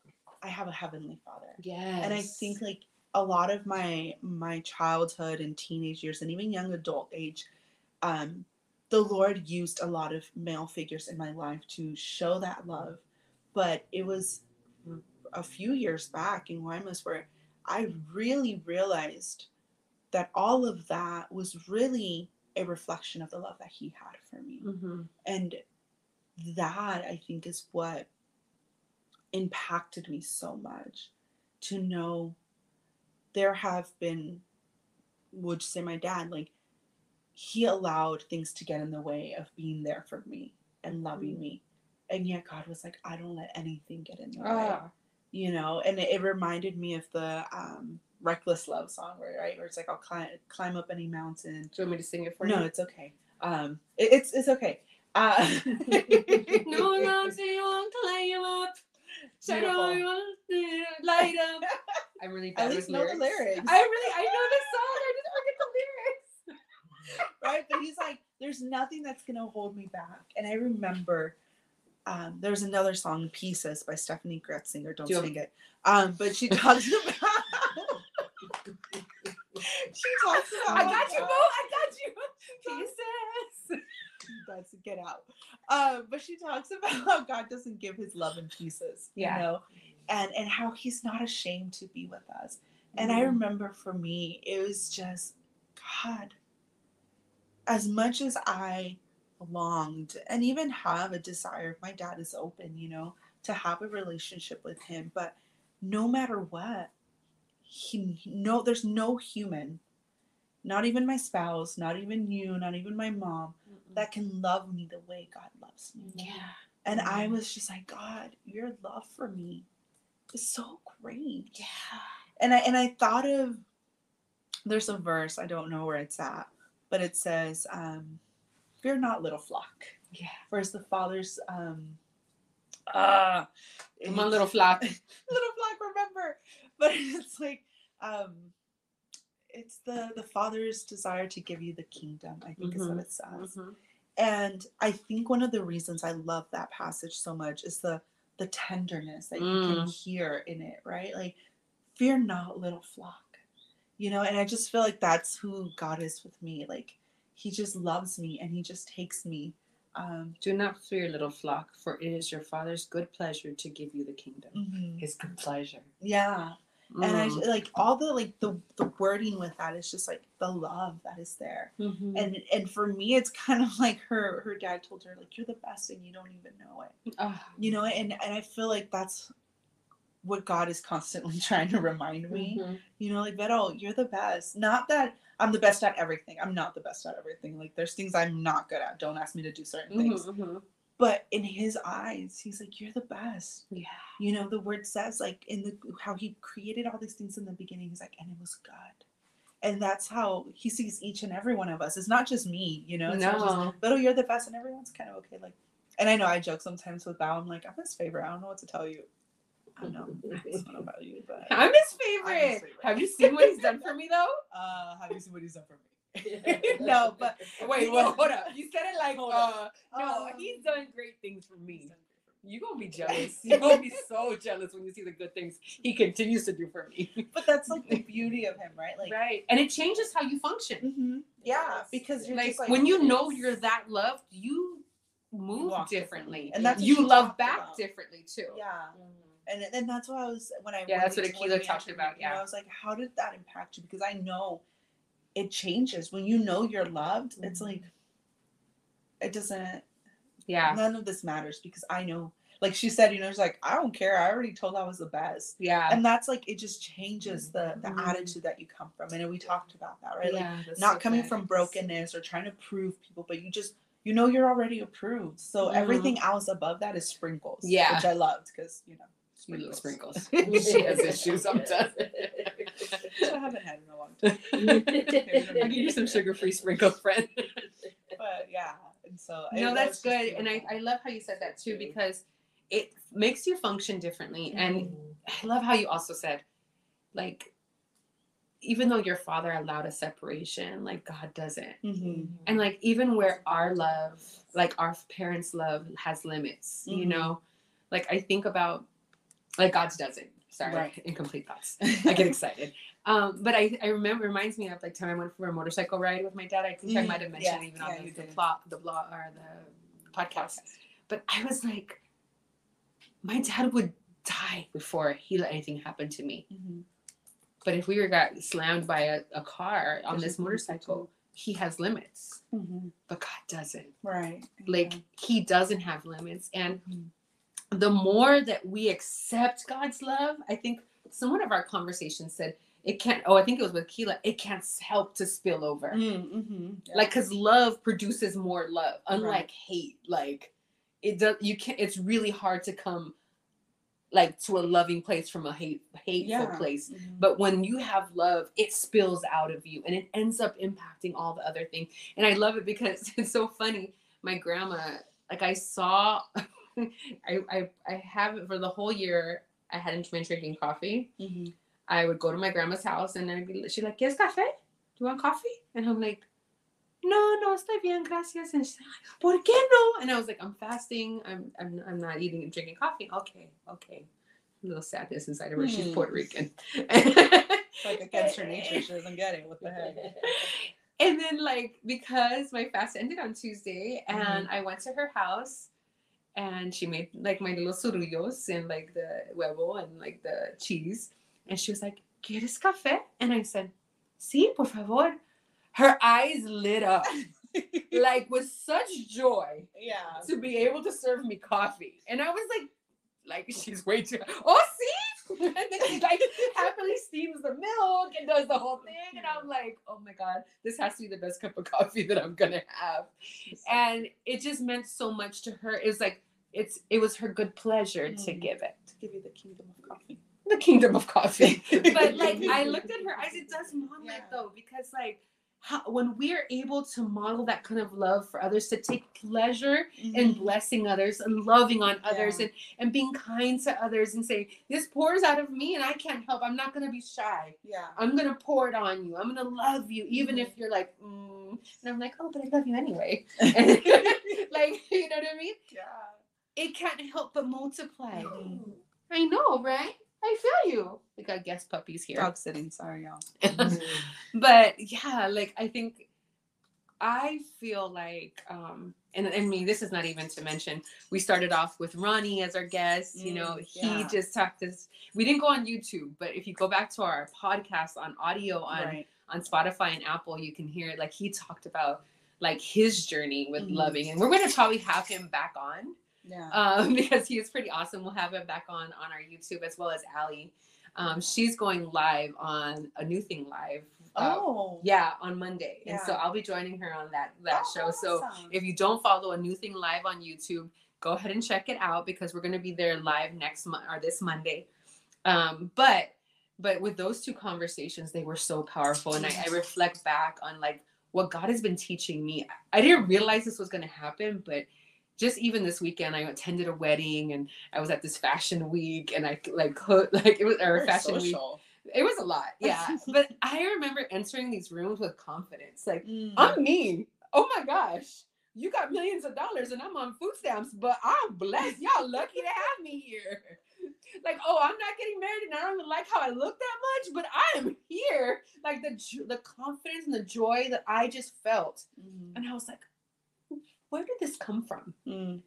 [SPEAKER 2] I have a heavenly father.
[SPEAKER 1] Yes.
[SPEAKER 2] And I think like a lot of my my childhood and teenage years and even young adult age um the lord used a lot of male figures in my life to show that love but it was a few years back in Guaymas where I really realized that all of that was really a reflection of the love that he had for me.
[SPEAKER 1] Mm-hmm.
[SPEAKER 2] And that I think is what impacted me so much to know there have been would you say my dad like he allowed things to get in the way of being there for me and loving
[SPEAKER 1] Mm.
[SPEAKER 2] me and yet god was like i don't let anything get in the way
[SPEAKER 1] Ah,
[SPEAKER 2] you know and it, it reminded me of the um reckless love song where right where it's like i'll climb climb up any mountain
[SPEAKER 1] do you want me to sing it for
[SPEAKER 2] no
[SPEAKER 1] you?
[SPEAKER 2] No, it's okay um it, it's it's okay uh
[SPEAKER 1] no mountain won't climb up. Shadow
[SPEAKER 2] Beautiful.
[SPEAKER 1] won't light up. I'm really bad
[SPEAKER 2] at least know the lyrics
[SPEAKER 1] I really, I know the song. I just forget the lyrics.
[SPEAKER 2] right? But he's like, there's nothing that's gonna hold me back. And I remember um, there's another song, Pieces by Steffany Gretzinger. Don't
[SPEAKER 1] Do
[SPEAKER 2] sing it. Um, but she talks about she talks about
[SPEAKER 1] I got you, Bo. I got you. Pieces.
[SPEAKER 2] That's get out. Um, but she talks about how God doesn't give his love in pieces,
[SPEAKER 1] Yeah.
[SPEAKER 2] you know, and and how he's not ashamed to be with us. And I
[SPEAKER 1] Mhm.
[SPEAKER 2] remember for me, it was just God. As much as I longed and even have a desire, if my dad is open, you know, to have a relationship with him, but no matter what, he no, there's no human, not even my spouse, not even you, not even my mom, that can love me the way God loves me.
[SPEAKER 1] Yeah.
[SPEAKER 2] And I was just like, God, your love for me is so great
[SPEAKER 1] Yeah.
[SPEAKER 2] and I and I thought of there's a verse I don't know where it's at, but it says, um, "Fear not, little flock,
[SPEAKER 1] Yeah.
[SPEAKER 2] for as the Father's um, uh,
[SPEAKER 1] Come on, little flock.
[SPEAKER 2] little flock, remember." But it's like, um, it's the the Father's desire to give you the kingdom. I think is what
[SPEAKER 1] Mhm.
[SPEAKER 2] it says.
[SPEAKER 1] Mhm.
[SPEAKER 2] And I think one of the reasons I love that passage so much is the the tenderness that you can
[SPEAKER 1] Mm.
[SPEAKER 2] hear in it, right? Like, fear not, little flock. You know, and I just feel like that's who God is with me. Like, He just loves me and He just takes me. Um,
[SPEAKER 1] Do not fear, little flock, for it is your Father's good pleasure to give you the kingdom.
[SPEAKER 2] mhm.
[SPEAKER 1] His good pleasure.
[SPEAKER 2] Yeah, and I
[SPEAKER 1] Mm.
[SPEAKER 2] like all the like the the wording with that is just like the love that is there.
[SPEAKER 1] Mhm.
[SPEAKER 2] And and for me, it's kind of like her her dad told her like you're the best and you don't even know it.
[SPEAKER 1] Ah,
[SPEAKER 2] you know and and i feel like that's what god is constantly trying to remind me
[SPEAKER 1] mhm.
[SPEAKER 2] you know like Vero, you're the best not that i'm the best at everything i'm not the best at everything like there's things i'm not good at don't ask me to do certain things
[SPEAKER 1] Mhm, mhm.
[SPEAKER 2] but in his eyes he's like you're the best
[SPEAKER 1] Yeah.
[SPEAKER 2] you know the word says like in the how he created all these things in the beginning he's like and it was good and that's how he sees each and every one of us it's not just me you know it's not just
[SPEAKER 1] No.
[SPEAKER 2] but oh, you're the best, and everyone's kind of okay. Like, and I know I joke sometimes with Bao. I'm like, I'm his favorite. I don't know what to tell you. I don't know. It's not about you, but
[SPEAKER 1] I'm his
[SPEAKER 2] I'm
[SPEAKER 1] favorite.
[SPEAKER 2] his favorite.
[SPEAKER 1] Have you seen what he's done for me though?
[SPEAKER 2] uh, have you seen what he's done for me? no, but
[SPEAKER 1] Wait, well, hold up. You said it like,
[SPEAKER 2] Hold
[SPEAKER 1] uh,
[SPEAKER 2] up.
[SPEAKER 1] no,
[SPEAKER 2] Um,
[SPEAKER 1] he's done great things for me.
[SPEAKER 2] done great for me.
[SPEAKER 1] You gonna be jealous. You gonna be so jealous when you see the good things he continues to do for me.
[SPEAKER 2] But that's like the beauty of him, right? Like,
[SPEAKER 1] right, and it changes how you function.
[SPEAKER 2] mhm. yeah, because you're
[SPEAKER 1] Like,
[SPEAKER 2] just like
[SPEAKER 1] when you know you're that loved, you move
[SPEAKER 2] walk
[SPEAKER 1] differently,
[SPEAKER 2] And that's
[SPEAKER 1] you love back
[SPEAKER 2] about.
[SPEAKER 1] differently too.
[SPEAKER 2] yeah. And then that's what I was when I
[SPEAKER 1] Yeah, that's what Akila talked about, yeah.
[SPEAKER 2] I was like, how did that impact you? Because I know it changes when you know you're loved. It's
[SPEAKER 1] Mhm.
[SPEAKER 2] like it doesn't.
[SPEAKER 1] Yeah,
[SPEAKER 2] None of this matters because I know. Like she said, you know, she's like, I don't care. I already told I was the best.
[SPEAKER 1] yeah,
[SPEAKER 2] And that's like it just changes the the
[SPEAKER 1] Mhm.
[SPEAKER 2] attitude that you come from. And we talked about that, right? Like
[SPEAKER 1] Yeah, that's
[SPEAKER 2] not
[SPEAKER 1] so
[SPEAKER 2] coming
[SPEAKER 1] good.
[SPEAKER 2] from brokenness or trying to prove people, but you just you know you're already approved. So
[SPEAKER 1] Mhm.
[SPEAKER 2] everything else above that is sprinkles.
[SPEAKER 1] Yeah.
[SPEAKER 2] Which I loved because you know sprinkles.
[SPEAKER 1] sprinkles. she has issues sometimes.
[SPEAKER 2] Which I haven't had in a long time.
[SPEAKER 1] I'll give you some sugar-free sprinkles, friend.
[SPEAKER 2] But yeah. And so it-
[SPEAKER 1] no, that's good, and I. I love how you said that too because it makes you function differently, and I love how you also said, like, even though your father allowed a separation, like God doesn't,
[SPEAKER 2] Mhm.
[SPEAKER 1] and like even where our love, like our parents' love, has limits, you
[SPEAKER 2] Mhm.
[SPEAKER 1] know, like I think about, like God's doesn't. Sorry,
[SPEAKER 2] Right.
[SPEAKER 1] incomplete thoughts. I get excited. Um, but I, I remember reminds me of like time I went for a motorcycle ride with my dad. I think I
[SPEAKER 2] Mm,
[SPEAKER 1] might have mentioned
[SPEAKER 2] yeah,
[SPEAKER 1] even
[SPEAKER 2] yeah,
[SPEAKER 1] on the, the plot, the blog or the podcast. But I was like, my dad would die before he let anything happen to me.
[SPEAKER 2] Mhm.
[SPEAKER 1] But if we were got slammed by a, a car on this
[SPEAKER 2] nothing
[SPEAKER 1] motorcycle, he has limits.
[SPEAKER 2] Mhm.
[SPEAKER 1] But God doesn't.
[SPEAKER 2] Right.
[SPEAKER 1] Like
[SPEAKER 2] Yeah.
[SPEAKER 1] he doesn't have limits. And
[SPEAKER 2] Mhm.
[SPEAKER 1] The more that we accept God's love, I think someone of our conversation said it can't. Oh, I think it was with Keela. It can't help to spill over,
[SPEAKER 2] Mm, mhm. Yeah.
[SPEAKER 1] like because love produces more love, unlike
[SPEAKER 2] Right.
[SPEAKER 1] hate. Like it does. You can't. It's really hard to come like to a loving place from a hate hateful
[SPEAKER 2] Yeah.
[SPEAKER 1] place.
[SPEAKER 2] Mhm.
[SPEAKER 1] But when you have love, it spills out of you and it ends up impacting all the other things. And I love it because it's so funny. My grandma, like I saw, I, I I haven't for the whole year. I hadn't been drinking coffee.
[SPEAKER 2] Mhm.
[SPEAKER 1] I would go to my grandma's house and I'd be, she's like, "¿Quieres café? Do you want coffee?" And I'm like, "No, no, estoy bien, gracias." And she's like, "¿Por qué no?" And I was like, "I'm fasting. I'm I'm I'm not eating and drinking coffee." Okay, okay. A little sadness inside of her. She's
[SPEAKER 2] Hmm.
[SPEAKER 1] Puerto Rican.
[SPEAKER 2] It's like against her nature. She doesn't get it. What the heck?
[SPEAKER 1] and then like because my fast ended on Tuesday
[SPEAKER 2] Mm-hmm.
[SPEAKER 1] and I went to her house and she made like my little sorullos and like the huevo and like the cheese and she was like ¿Quieres café? And I said Sí, por favor. Her eyes lit up like with such joy
[SPEAKER 2] yeah.
[SPEAKER 1] to be able to serve me coffee. And I was like, like she's way too. Oh, see, and then she like happily steams the milk and does the whole thing, and I'm like, oh my god, this has to be the best cup of coffee that I'm gonna have. And it just meant so much to her. It was like it's it was her good pleasure to
[SPEAKER 2] Mm.
[SPEAKER 1] give it.
[SPEAKER 2] to give you the kingdom of coffee.
[SPEAKER 1] The kingdom of coffee. but like I looked at her eyes, it does mom
[SPEAKER 2] Yeah.
[SPEAKER 1] like though, because like how, when we are able to model that kind of love for others, to take pleasure and
[SPEAKER 2] Mhm.
[SPEAKER 1] blessing others and loving on others
[SPEAKER 2] Yeah.
[SPEAKER 1] and, and being kind to others and saying, This pours out of me and I can't help. I'm not going to be shy.
[SPEAKER 2] Yeah.
[SPEAKER 1] I'm going to pour it on you. I'm going to love you, even
[SPEAKER 2] Mhm.
[SPEAKER 1] if you're like, mm. and I'm like, Oh, but I love you anyway. like, you know what I mean?
[SPEAKER 2] yeah.
[SPEAKER 1] It can't help but multiply. I know, right? I feel you. We got guest puppies here.
[SPEAKER 2] Dog sitting. Sorry, y'all.
[SPEAKER 1] but yeah, like I think I feel like um and I mean this is not even to mention we started off with Ronnie as our guest. You know,
[SPEAKER 2] Mm,
[SPEAKER 1] he
[SPEAKER 2] yeah.
[SPEAKER 1] just talked us we didn't go on YouTube, but if you go back to our podcast on audio on
[SPEAKER 2] right.
[SPEAKER 1] on Spotify and Apple, you can hear it. Like he talked about like his journey with
[SPEAKER 2] Mhm.
[SPEAKER 1] loving. And we're gonna probably have him back on
[SPEAKER 2] Yeah.
[SPEAKER 1] um, because he is pretty awesome. We'll have him back on on our YouTube as well as Allie. Um, she's going live on a new thing live. uh,
[SPEAKER 2] oh.
[SPEAKER 1] yeah, on Monday, and so I'll be joining her on that that
[SPEAKER 2] Oh,
[SPEAKER 1] show. So if you don't follow a new thing live on YouTube, go ahead and check it out because we're going to be there live next month or this Monday. Um, but but with those two conversations, they were so powerful, and I, I reflect back on like what God has been teaching me. I didn't realize this was going to happen, but just even this weekend, I attended a wedding and I was at this fashion week, and I like could like it was
[SPEAKER 2] Very
[SPEAKER 1] fashion week. It was a lot, yeah. but I remember entering these rooms with confidence, like.
[SPEAKER 2] Mm.
[SPEAKER 1] I'm me. Oh my gosh. You got millions of dollars and I'm on food stamps, but I'm blessed. Y'all lucky to have me here. Like, oh, I'm not getting married and I don't even like how I look that much, but I am here. Like the the confidence and the joy that I just felt.
[SPEAKER 2] Mm.
[SPEAKER 1] And I was like, where did this come from?
[SPEAKER 2] Mm.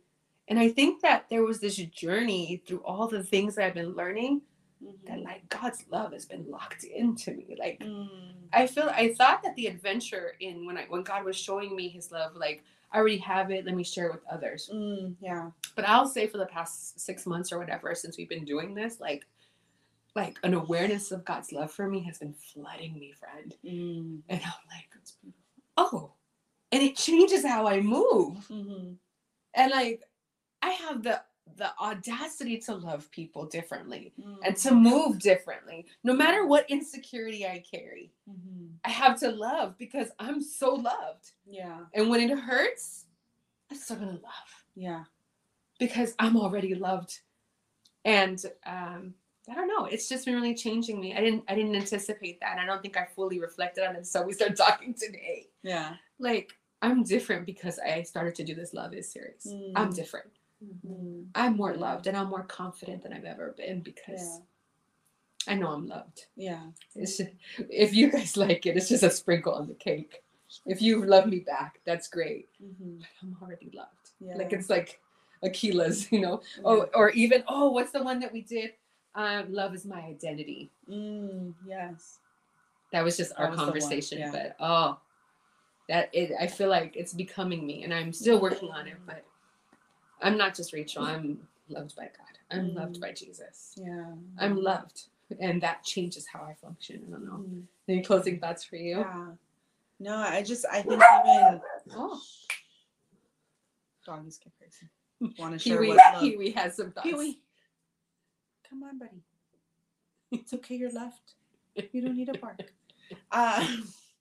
[SPEAKER 1] And I think that there was this journey through all the things that I've been learning that
[SPEAKER 2] Mhm.
[SPEAKER 1] like God's love has been locked into me. Like
[SPEAKER 2] Mm.
[SPEAKER 1] I feel I thought that the adventure in when I when God was showing me his love, like I already have it, let me share it with others.
[SPEAKER 2] Mm. Yeah.
[SPEAKER 1] But I'll say for the past six months or whatever, since we've been doing this, like like an awareness of God's love for me has been flooding me, friend.
[SPEAKER 2] Mm.
[SPEAKER 1] And I'm like, oh, and it changes how I move.
[SPEAKER 2] Mm-hmm.
[SPEAKER 1] And like I have the the audacity to love people differently
[SPEAKER 2] Mm.
[SPEAKER 1] and to move differently, no matter what insecurity I carry.
[SPEAKER 2] Mm-hmm.
[SPEAKER 1] I have to love because I'm so loved.
[SPEAKER 2] Yeah.
[SPEAKER 1] And when it hurts, I'm still gonna love
[SPEAKER 2] Yeah.
[SPEAKER 1] because I'm already loved. And um, I don't know, it's just been really changing me. I didn't I didn't anticipate that. And I don't think I fully reflected on it. So we started talking today.
[SPEAKER 2] Yeah.
[SPEAKER 1] Like I'm different because I started to do this love is serious. I'm
[SPEAKER 2] Mm.
[SPEAKER 1] different.
[SPEAKER 2] Mm.
[SPEAKER 1] I'm more loved and I'm more confident than I've ever been because
[SPEAKER 2] Yeah.
[SPEAKER 1] I know I'm loved.
[SPEAKER 2] Yeah.
[SPEAKER 1] It's just, if you guys like it, it's just a sprinkle on the cake. If you love me back, that's great.
[SPEAKER 2] Mhm.
[SPEAKER 1] But I'm already loved.
[SPEAKER 2] Yeah.
[SPEAKER 1] Like it's like Akila's, you know. Oh, or even oh, what's the one that we did? Um, love is my identity.
[SPEAKER 2] Mm, yes.
[SPEAKER 1] That was just our
[SPEAKER 2] was
[SPEAKER 1] conversation,
[SPEAKER 2] yeah.
[SPEAKER 1] but oh, that it. I feel like it's becoming me, and I'm still working on it. But I'm not just Rachel. I'm loved by God. I'm loved
[SPEAKER 2] Mm.
[SPEAKER 1] by Jesus.
[SPEAKER 2] Yeah.
[SPEAKER 1] I'm loved, and that changes how I function. I don't know.
[SPEAKER 2] Mm,
[SPEAKER 1] Any closing thoughts for you?
[SPEAKER 2] Yeah. No, I just I think even
[SPEAKER 1] Oh,
[SPEAKER 2] doggies get crazy. Want to share
[SPEAKER 1] Pee-wee,
[SPEAKER 2] what love.
[SPEAKER 1] Pee-wee has some thoughts.
[SPEAKER 2] Pee-wee. Come on, buddy. It's okay, you're left. You don't need a bark. Uh,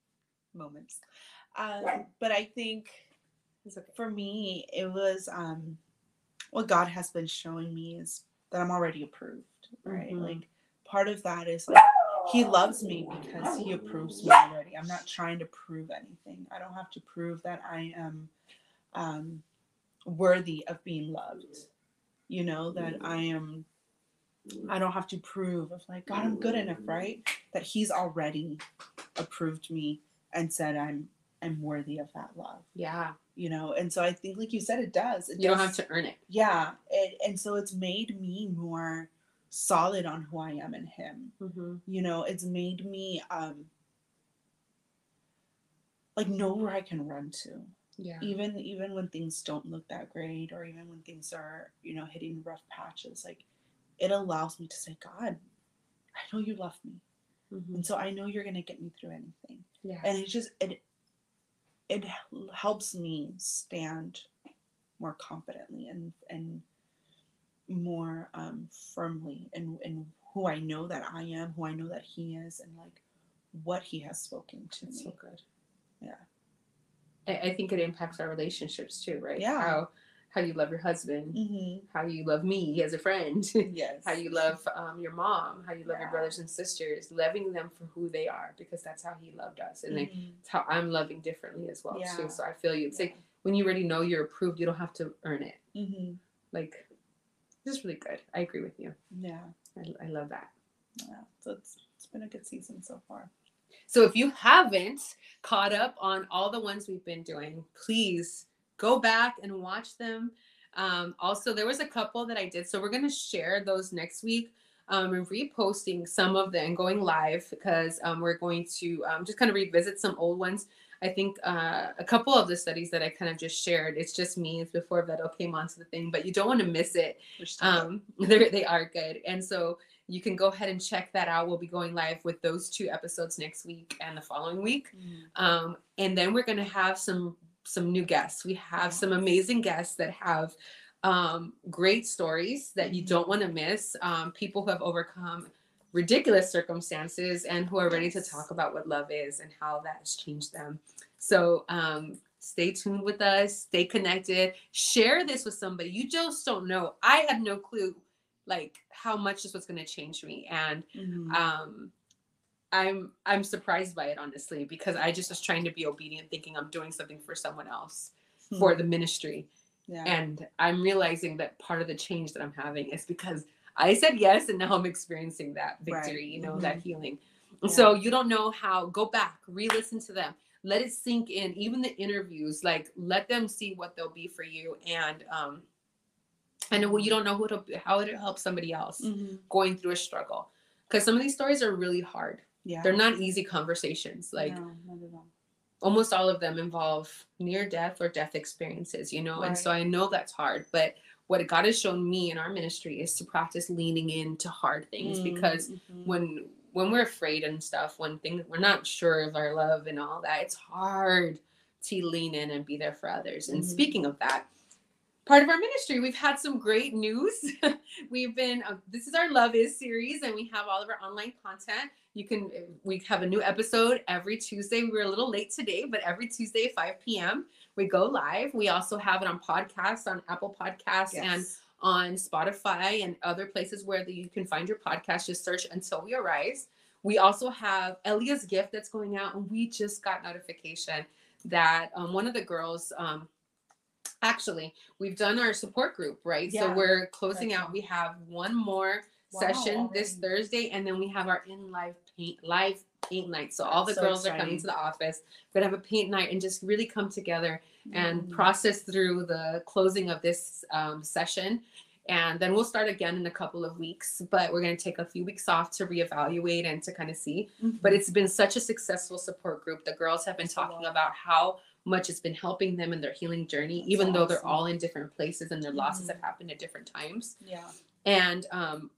[SPEAKER 2] moments. Uh, but I think
[SPEAKER 1] okay.
[SPEAKER 2] for me, it was um, what God has been showing me is that I'm already approved, right?
[SPEAKER 1] Mhm.
[SPEAKER 2] Like part of that is like He loves me because He approves me already. I'm not trying to prove anything. I don't have to prove that I am um, worthy of being loved. You know that I am. I don't have to prove of like God, I'm good enough, right? That He's already approved me and said I'm I'm worthy of that love
[SPEAKER 1] Yeah,
[SPEAKER 2] you know and so i think like you said it does it
[SPEAKER 1] you don't have to earn it.
[SPEAKER 2] yeah it, and so it's made me more solid on who i am in him
[SPEAKER 1] Mm-hmm.
[SPEAKER 2] you know it's made me um like know where i can run to
[SPEAKER 1] Yeah.
[SPEAKER 2] even even when things don't look that great or even when things are you know hitting rough patches like it allows me to say god i know you love me
[SPEAKER 1] Mhm.
[SPEAKER 2] and so i know you're going to get me through anything
[SPEAKER 1] Yeah.
[SPEAKER 2] and it just it it helps me stand more confidently and and more um firmly in in who I know that I am, who I know that he is, and like what he has spoken to
[SPEAKER 1] That's
[SPEAKER 2] me.
[SPEAKER 1] so good.
[SPEAKER 2] Yeah.
[SPEAKER 1] I, I think it impacts our relationships too, right?
[SPEAKER 2] Yeah.
[SPEAKER 1] How how you love your husband,
[SPEAKER 2] Mm-hmm.
[SPEAKER 1] how you love me as a friend,
[SPEAKER 2] Yes.
[SPEAKER 1] how you love um, your mom, how you love your brothers and sisters, loving them for who they are because that's how he loved us, and
[SPEAKER 2] Mhm.
[SPEAKER 1] it's how I'm loving differently as well
[SPEAKER 2] Yeah.
[SPEAKER 1] too. So I feel you. It's like when you already know you're approved, you don't have to earn it.
[SPEAKER 2] Mhm.
[SPEAKER 1] Like, this is really good. I agree with you.
[SPEAKER 2] Yeah.
[SPEAKER 1] I, I love that.
[SPEAKER 2] Yeah. So it's it's been a good season so far.
[SPEAKER 1] So if you haven't caught up on all the ones we've been doing, please go back and watch them. Um, also, there was a couple that I did, so we're gonna share those next week. Um, and reposting some of them and going live because um, we're going to um, just kind of revisit some old ones. I think uh, a couple of the studies that I kind of just shared, it's just me. It's before Vero came onto the thing, but you don't want to miss it
[SPEAKER 2] We're still good.
[SPEAKER 1] um they're, good and so you can go ahead and check that out we'll be going live with those two episodes next week and the following week
[SPEAKER 2] Mhm.
[SPEAKER 1] um and then we're going to have some some new guests. We have some amazing guests that have um great stories that you
[SPEAKER 2] Mhm.
[SPEAKER 1] don't want to miss um people who have overcome ridiculous circumstances and who are ready to talk about what love is and how that has changed them. So um stay tuned with us stay connected share this with somebody. You just don't know. I had no clue like how much this was going to change me and
[SPEAKER 2] Mhm.
[SPEAKER 1] um i'm i'm surprised by it honestly because i just was trying to be obedient thinking i'm doing something for someone else for the ministry
[SPEAKER 2] yeah.
[SPEAKER 1] and i'm realizing that part of the change that i'm having is because i said yes and now i'm experiencing that
[SPEAKER 2] Right.
[SPEAKER 1] victory you know that healing
[SPEAKER 2] Yeah.
[SPEAKER 1] so you don't know how go back re-listen to them let it sink in even the interviews like let them see what they'll be for you and um and you don't know who it'll, how it'll help somebody else
[SPEAKER 2] Mhm.
[SPEAKER 1] going through a struggle because some of these stories are really hard
[SPEAKER 2] yeah.
[SPEAKER 1] they're not easy conversations like
[SPEAKER 2] no, all.
[SPEAKER 1] almost all of them involve near death or death experiences, you know, and so I know that's hard. But what God has shown me in our ministry is to practice leaning into hard things because
[SPEAKER 2] Mhm.
[SPEAKER 1] when when we're afraid and stuff, when things we're not sure of our love and all that, it's hard to lean in and be there for others. And
[SPEAKER 2] Mhm.
[SPEAKER 1] speaking of that, part of our ministry, we've had some great news. we've been uh, this is our Love Is series, and we have all of our online content. You can we have a new episode every Tuesday. We were a little late today, but every Tuesday 5 p.m. we go live. We also have it on podcasts on Apple Podcasts and on Spotify and other places where the, you can find your podcast. Just search Until We Arise. We also have Elia's gift that's going out, and we just got notification that um, one of the girls, um, actually, we've done our support group, right? So we're closing
[SPEAKER 2] that's
[SPEAKER 1] out. We have one more session this. Thursday, and then we have our in live paint live paint night. So all the
[SPEAKER 2] so
[SPEAKER 1] girls are coming to the office. We're gonna have a paint night and just really come together and
[SPEAKER 2] Mm.
[SPEAKER 1] process through the closing of this um, session. And then we'll start again in a couple of weeks, but we're going to take a few weeks off to reevaluate and to kind of see. But
[SPEAKER 2] Mhm.
[SPEAKER 1] it's been such a successful support group. The girls have been talking about how much it's been helping them in their healing journey,
[SPEAKER 2] That's
[SPEAKER 1] even though they're all in different places and their losses
[SPEAKER 2] Mhm.
[SPEAKER 1] have happened at different times.
[SPEAKER 2] yeah.
[SPEAKER 1] And um,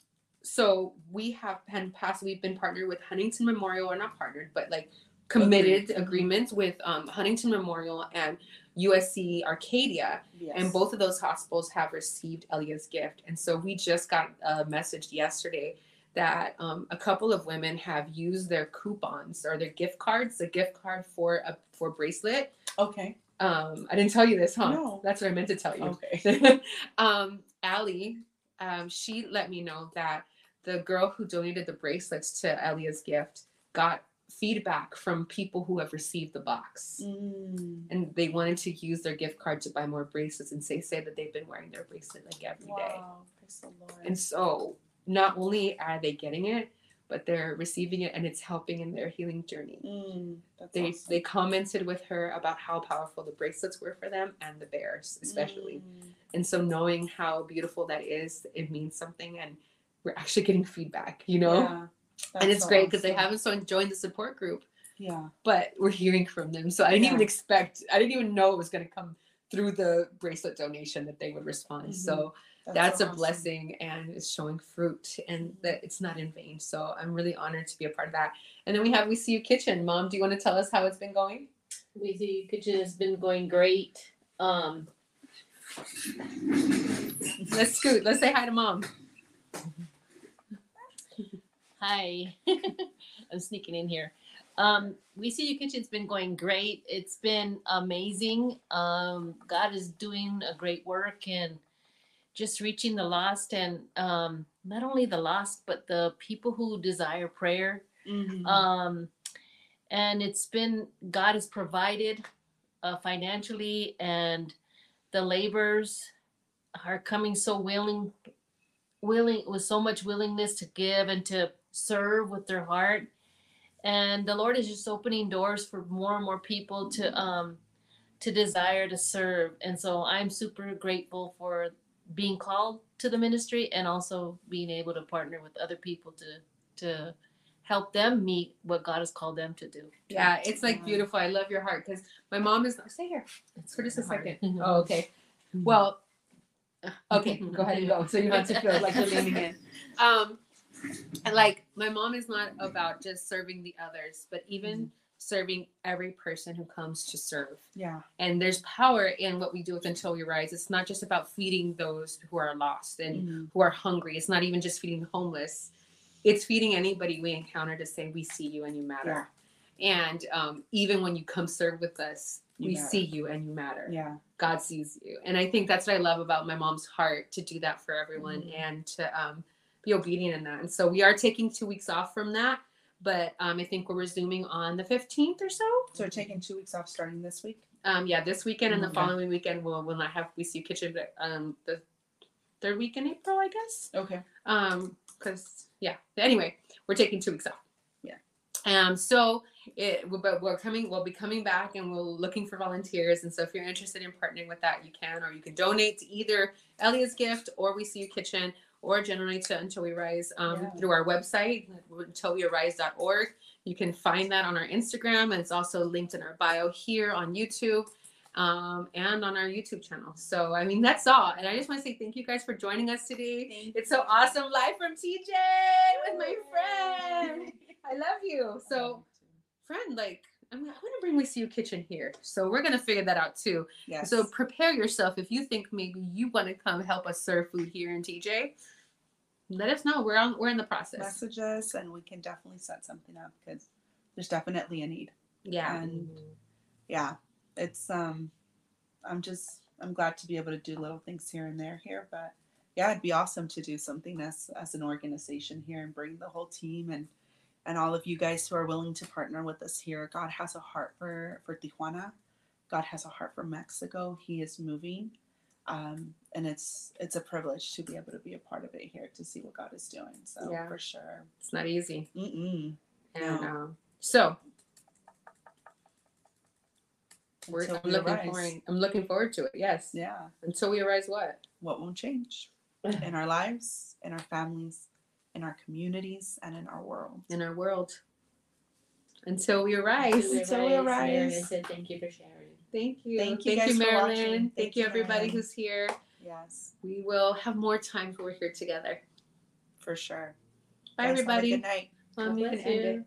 [SPEAKER 1] so we have been past, we've been partnered with Huntington Memorial, or not partnered, but like committed
[SPEAKER 2] Agreed.
[SPEAKER 1] agreements with um, Huntington Memorial and USC Arcadia.
[SPEAKER 2] Yes.
[SPEAKER 1] And both of those hospitals have received Elia's gift. And so we just got a message yesterday that um, a couple of women have used their coupons or their gift cards, a gift card for a for bracelet.
[SPEAKER 2] Okay.
[SPEAKER 1] Um, I didn't tell you this, huh?
[SPEAKER 2] No.
[SPEAKER 1] That's what I meant to tell you.
[SPEAKER 2] Okay.
[SPEAKER 1] um, Allie, um, she let me know that the girl who donated the bracelets to Elia's gift got feedback from people who have received the box.
[SPEAKER 2] Mm.
[SPEAKER 1] And they wanted to use their gift card to buy more bracelets, and they say that they've been wearing their bracelet like every day.
[SPEAKER 2] Wow. Praise the Lord.
[SPEAKER 1] And so, not only are they getting it, but they're receiving it, and it's helping in their healing journey.
[SPEAKER 2] Mm,
[SPEAKER 1] They
[SPEAKER 2] awesome.
[SPEAKER 1] they commented with her about how powerful the bracelets were for them and the bears, especially.
[SPEAKER 2] Mm.
[SPEAKER 1] And so knowing how beautiful that is, it means something and we're actually getting feedback, you know?
[SPEAKER 2] Yeah.
[SPEAKER 1] and it's
[SPEAKER 2] so
[SPEAKER 1] great because they haven't so joined the support group,
[SPEAKER 2] Yeah.
[SPEAKER 1] but we're hearing from them. So I didn't even expect, I didn't even know it was going to come through the bracelet donation that they would respond.
[SPEAKER 2] Mhm.
[SPEAKER 1] So that's,
[SPEAKER 2] so
[SPEAKER 1] a
[SPEAKER 2] awesome.
[SPEAKER 1] blessing and it's showing fruit and that it's not in vain. So I'm really honored to be a part of that. And then we have We See You Kitchen. Mom, do you want to tell us how it's been going?
[SPEAKER 3] We see You kitchen has been going great. Um,
[SPEAKER 1] Let's scoot. Let's say hi to mom.
[SPEAKER 3] hi, I'm sneaking in here. Um, we see you kitchen's been going great. It's been amazing. Um, God is doing a great work and just reaching the lost, and um, not only the lost, but the people who desire prayer.
[SPEAKER 2] Mhm.
[SPEAKER 3] um and it's been god has provided uh, financially and the laborers are coming so willing willing with so much willingness to give and to serve with their heart and the lord is just opening doors for more and more people to um to desire to serve and so i'm super grateful for being called to the ministry and also being able to partner with other people to to help them meet what God has called them to do.
[SPEAKER 1] Yeah, it's like beautiful. I love your heart because my mom is. Stay here
[SPEAKER 3] It's
[SPEAKER 1] for just a
[SPEAKER 3] hard.
[SPEAKER 1] second. Oh, okay. Well, okay, go ahead and go. So you have to feel like you're leaning in. Um, and like my mom is not about just serving the others, but even serving every person who comes to serve.
[SPEAKER 2] Yeah.
[SPEAKER 1] And there's power in what we do with Until We Arise. It's not just about feeding those who are lost and
[SPEAKER 2] Mhm.
[SPEAKER 1] who are hungry. It's not even just feeding the homeless. It's feeding anybody we encounter to say we see you and you matter. And um, even when you come serve with us,
[SPEAKER 2] You
[SPEAKER 1] we
[SPEAKER 2] matter.
[SPEAKER 1] see you and you matter.
[SPEAKER 2] Yeah.
[SPEAKER 1] God sees you. And I think that's what I love about my mom's heart to do that for everyone
[SPEAKER 2] Mhm.
[SPEAKER 1] and to um, be obedient in that. And so we are taking two weeks off from that, but um, I think we're resuming on the 15th or so.
[SPEAKER 2] So we're taking two weeks off starting this week.
[SPEAKER 1] Um, yeah, this weekend and the
[SPEAKER 2] Okay.
[SPEAKER 1] following weekend we'll, we'll not have We See Kitchen, but um, the third week in April, I guess.
[SPEAKER 2] Okay.
[SPEAKER 1] Um, because yeah. Anyway, we're taking two weeks off.
[SPEAKER 2] Yeah.
[SPEAKER 1] Um. So it, but we're coming. We'll be coming back, and we're looking for volunteers. And so, if you're interested in partnering with that, you can, or you can donate to either Elia's Gift or We See You Kitchen, or generally to Until We Arise um,
[SPEAKER 2] Yeah.
[SPEAKER 1] through our website, untilwearise.org. You can find that on our Instagram, and it's also linked in our bio here on YouTube um, and on our YouTube channel. So, I mean, that's all. And I just want to say thank you guys for joining us today. It's so awesome live from TJ with my friend. I love you. So, friend, like, I'm, I'm going to bring See You Kitchen here. So, we're going to figure that out too.
[SPEAKER 2] Yes.
[SPEAKER 1] So, prepare yourself if you think maybe you want to come help us serve food here in TJ. Let us know. We're on. We're in the process.
[SPEAKER 2] message us and we can definitely set something up because there's definitely a need.
[SPEAKER 1] Yeah.
[SPEAKER 2] And yeah, it's um I'm just I'm glad to be able to do little things here and there here, but yeah, it'd be awesome to do something as as an organization here and bring the whole team and and all of you guys who are willing to partner with us here. God has a heart for for Tijuana. God has a heart for Mexico. He is moving. Um, and it's it's a privilege to be able to be a part of it here to see what God is doing. So
[SPEAKER 1] Yeah.
[SPEAKER 2] for sure.
[SPEAKER 1] It's not easy.
[SPEAKER 2] Mm-mm.
[SPEAKER 1] And
[SPEAKER 2] No.
[SPEAKER 1] um, so we're, I'm
[SPEAKER 2] we
[SPEAKER 1] looking
[SPEAKER 2] arise.
[SPEAKER 1] forward. I'm looking forward to it. Yes.
[SPEAKER 2] Yeah.
[SPEAKER 1] Until we arise, what?
[SPEAKER 2] What won't change in our lives, in our families, in our communities, and in our world.
[SPEAKER 1] In our world. Until we arise.
[SPEAKER 2] Until we arise.
[SPEAKER 3] Marilyn said thank you for sharing.
[SPEAKER 1] Thank you.
[SPEAKER 2] Thank you
[SPEAKER 1] Thank
[SPEAKER 2] guys
[SPEAKER 1] you, Marilyn.
[SPEAKER 2] watching.
[SPEAKER 1] Thank,
[SPEAKER 2] Thank
[SPEAKER 1] you,
[SPEAKER 2] you,
[SPEAKER 1] everybody
[SPEAKER 2] Marilyn.
[SPEAKER 1] who's here.
[SPEAKER 2] Yes,
[SPEAKER 1] We will have more time where we're here together.
[SPEAKER 2] for sure.
[SPEAKER 1] Bye,
[SPEAKER 2] Guys, have a
[SPEAKER 1] everybody.
[SPEAKER 2] Good night.
[SPEAKER 1] Um, you can end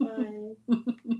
[SPEAKER 1] it.
[SPEAKER 3] Bye.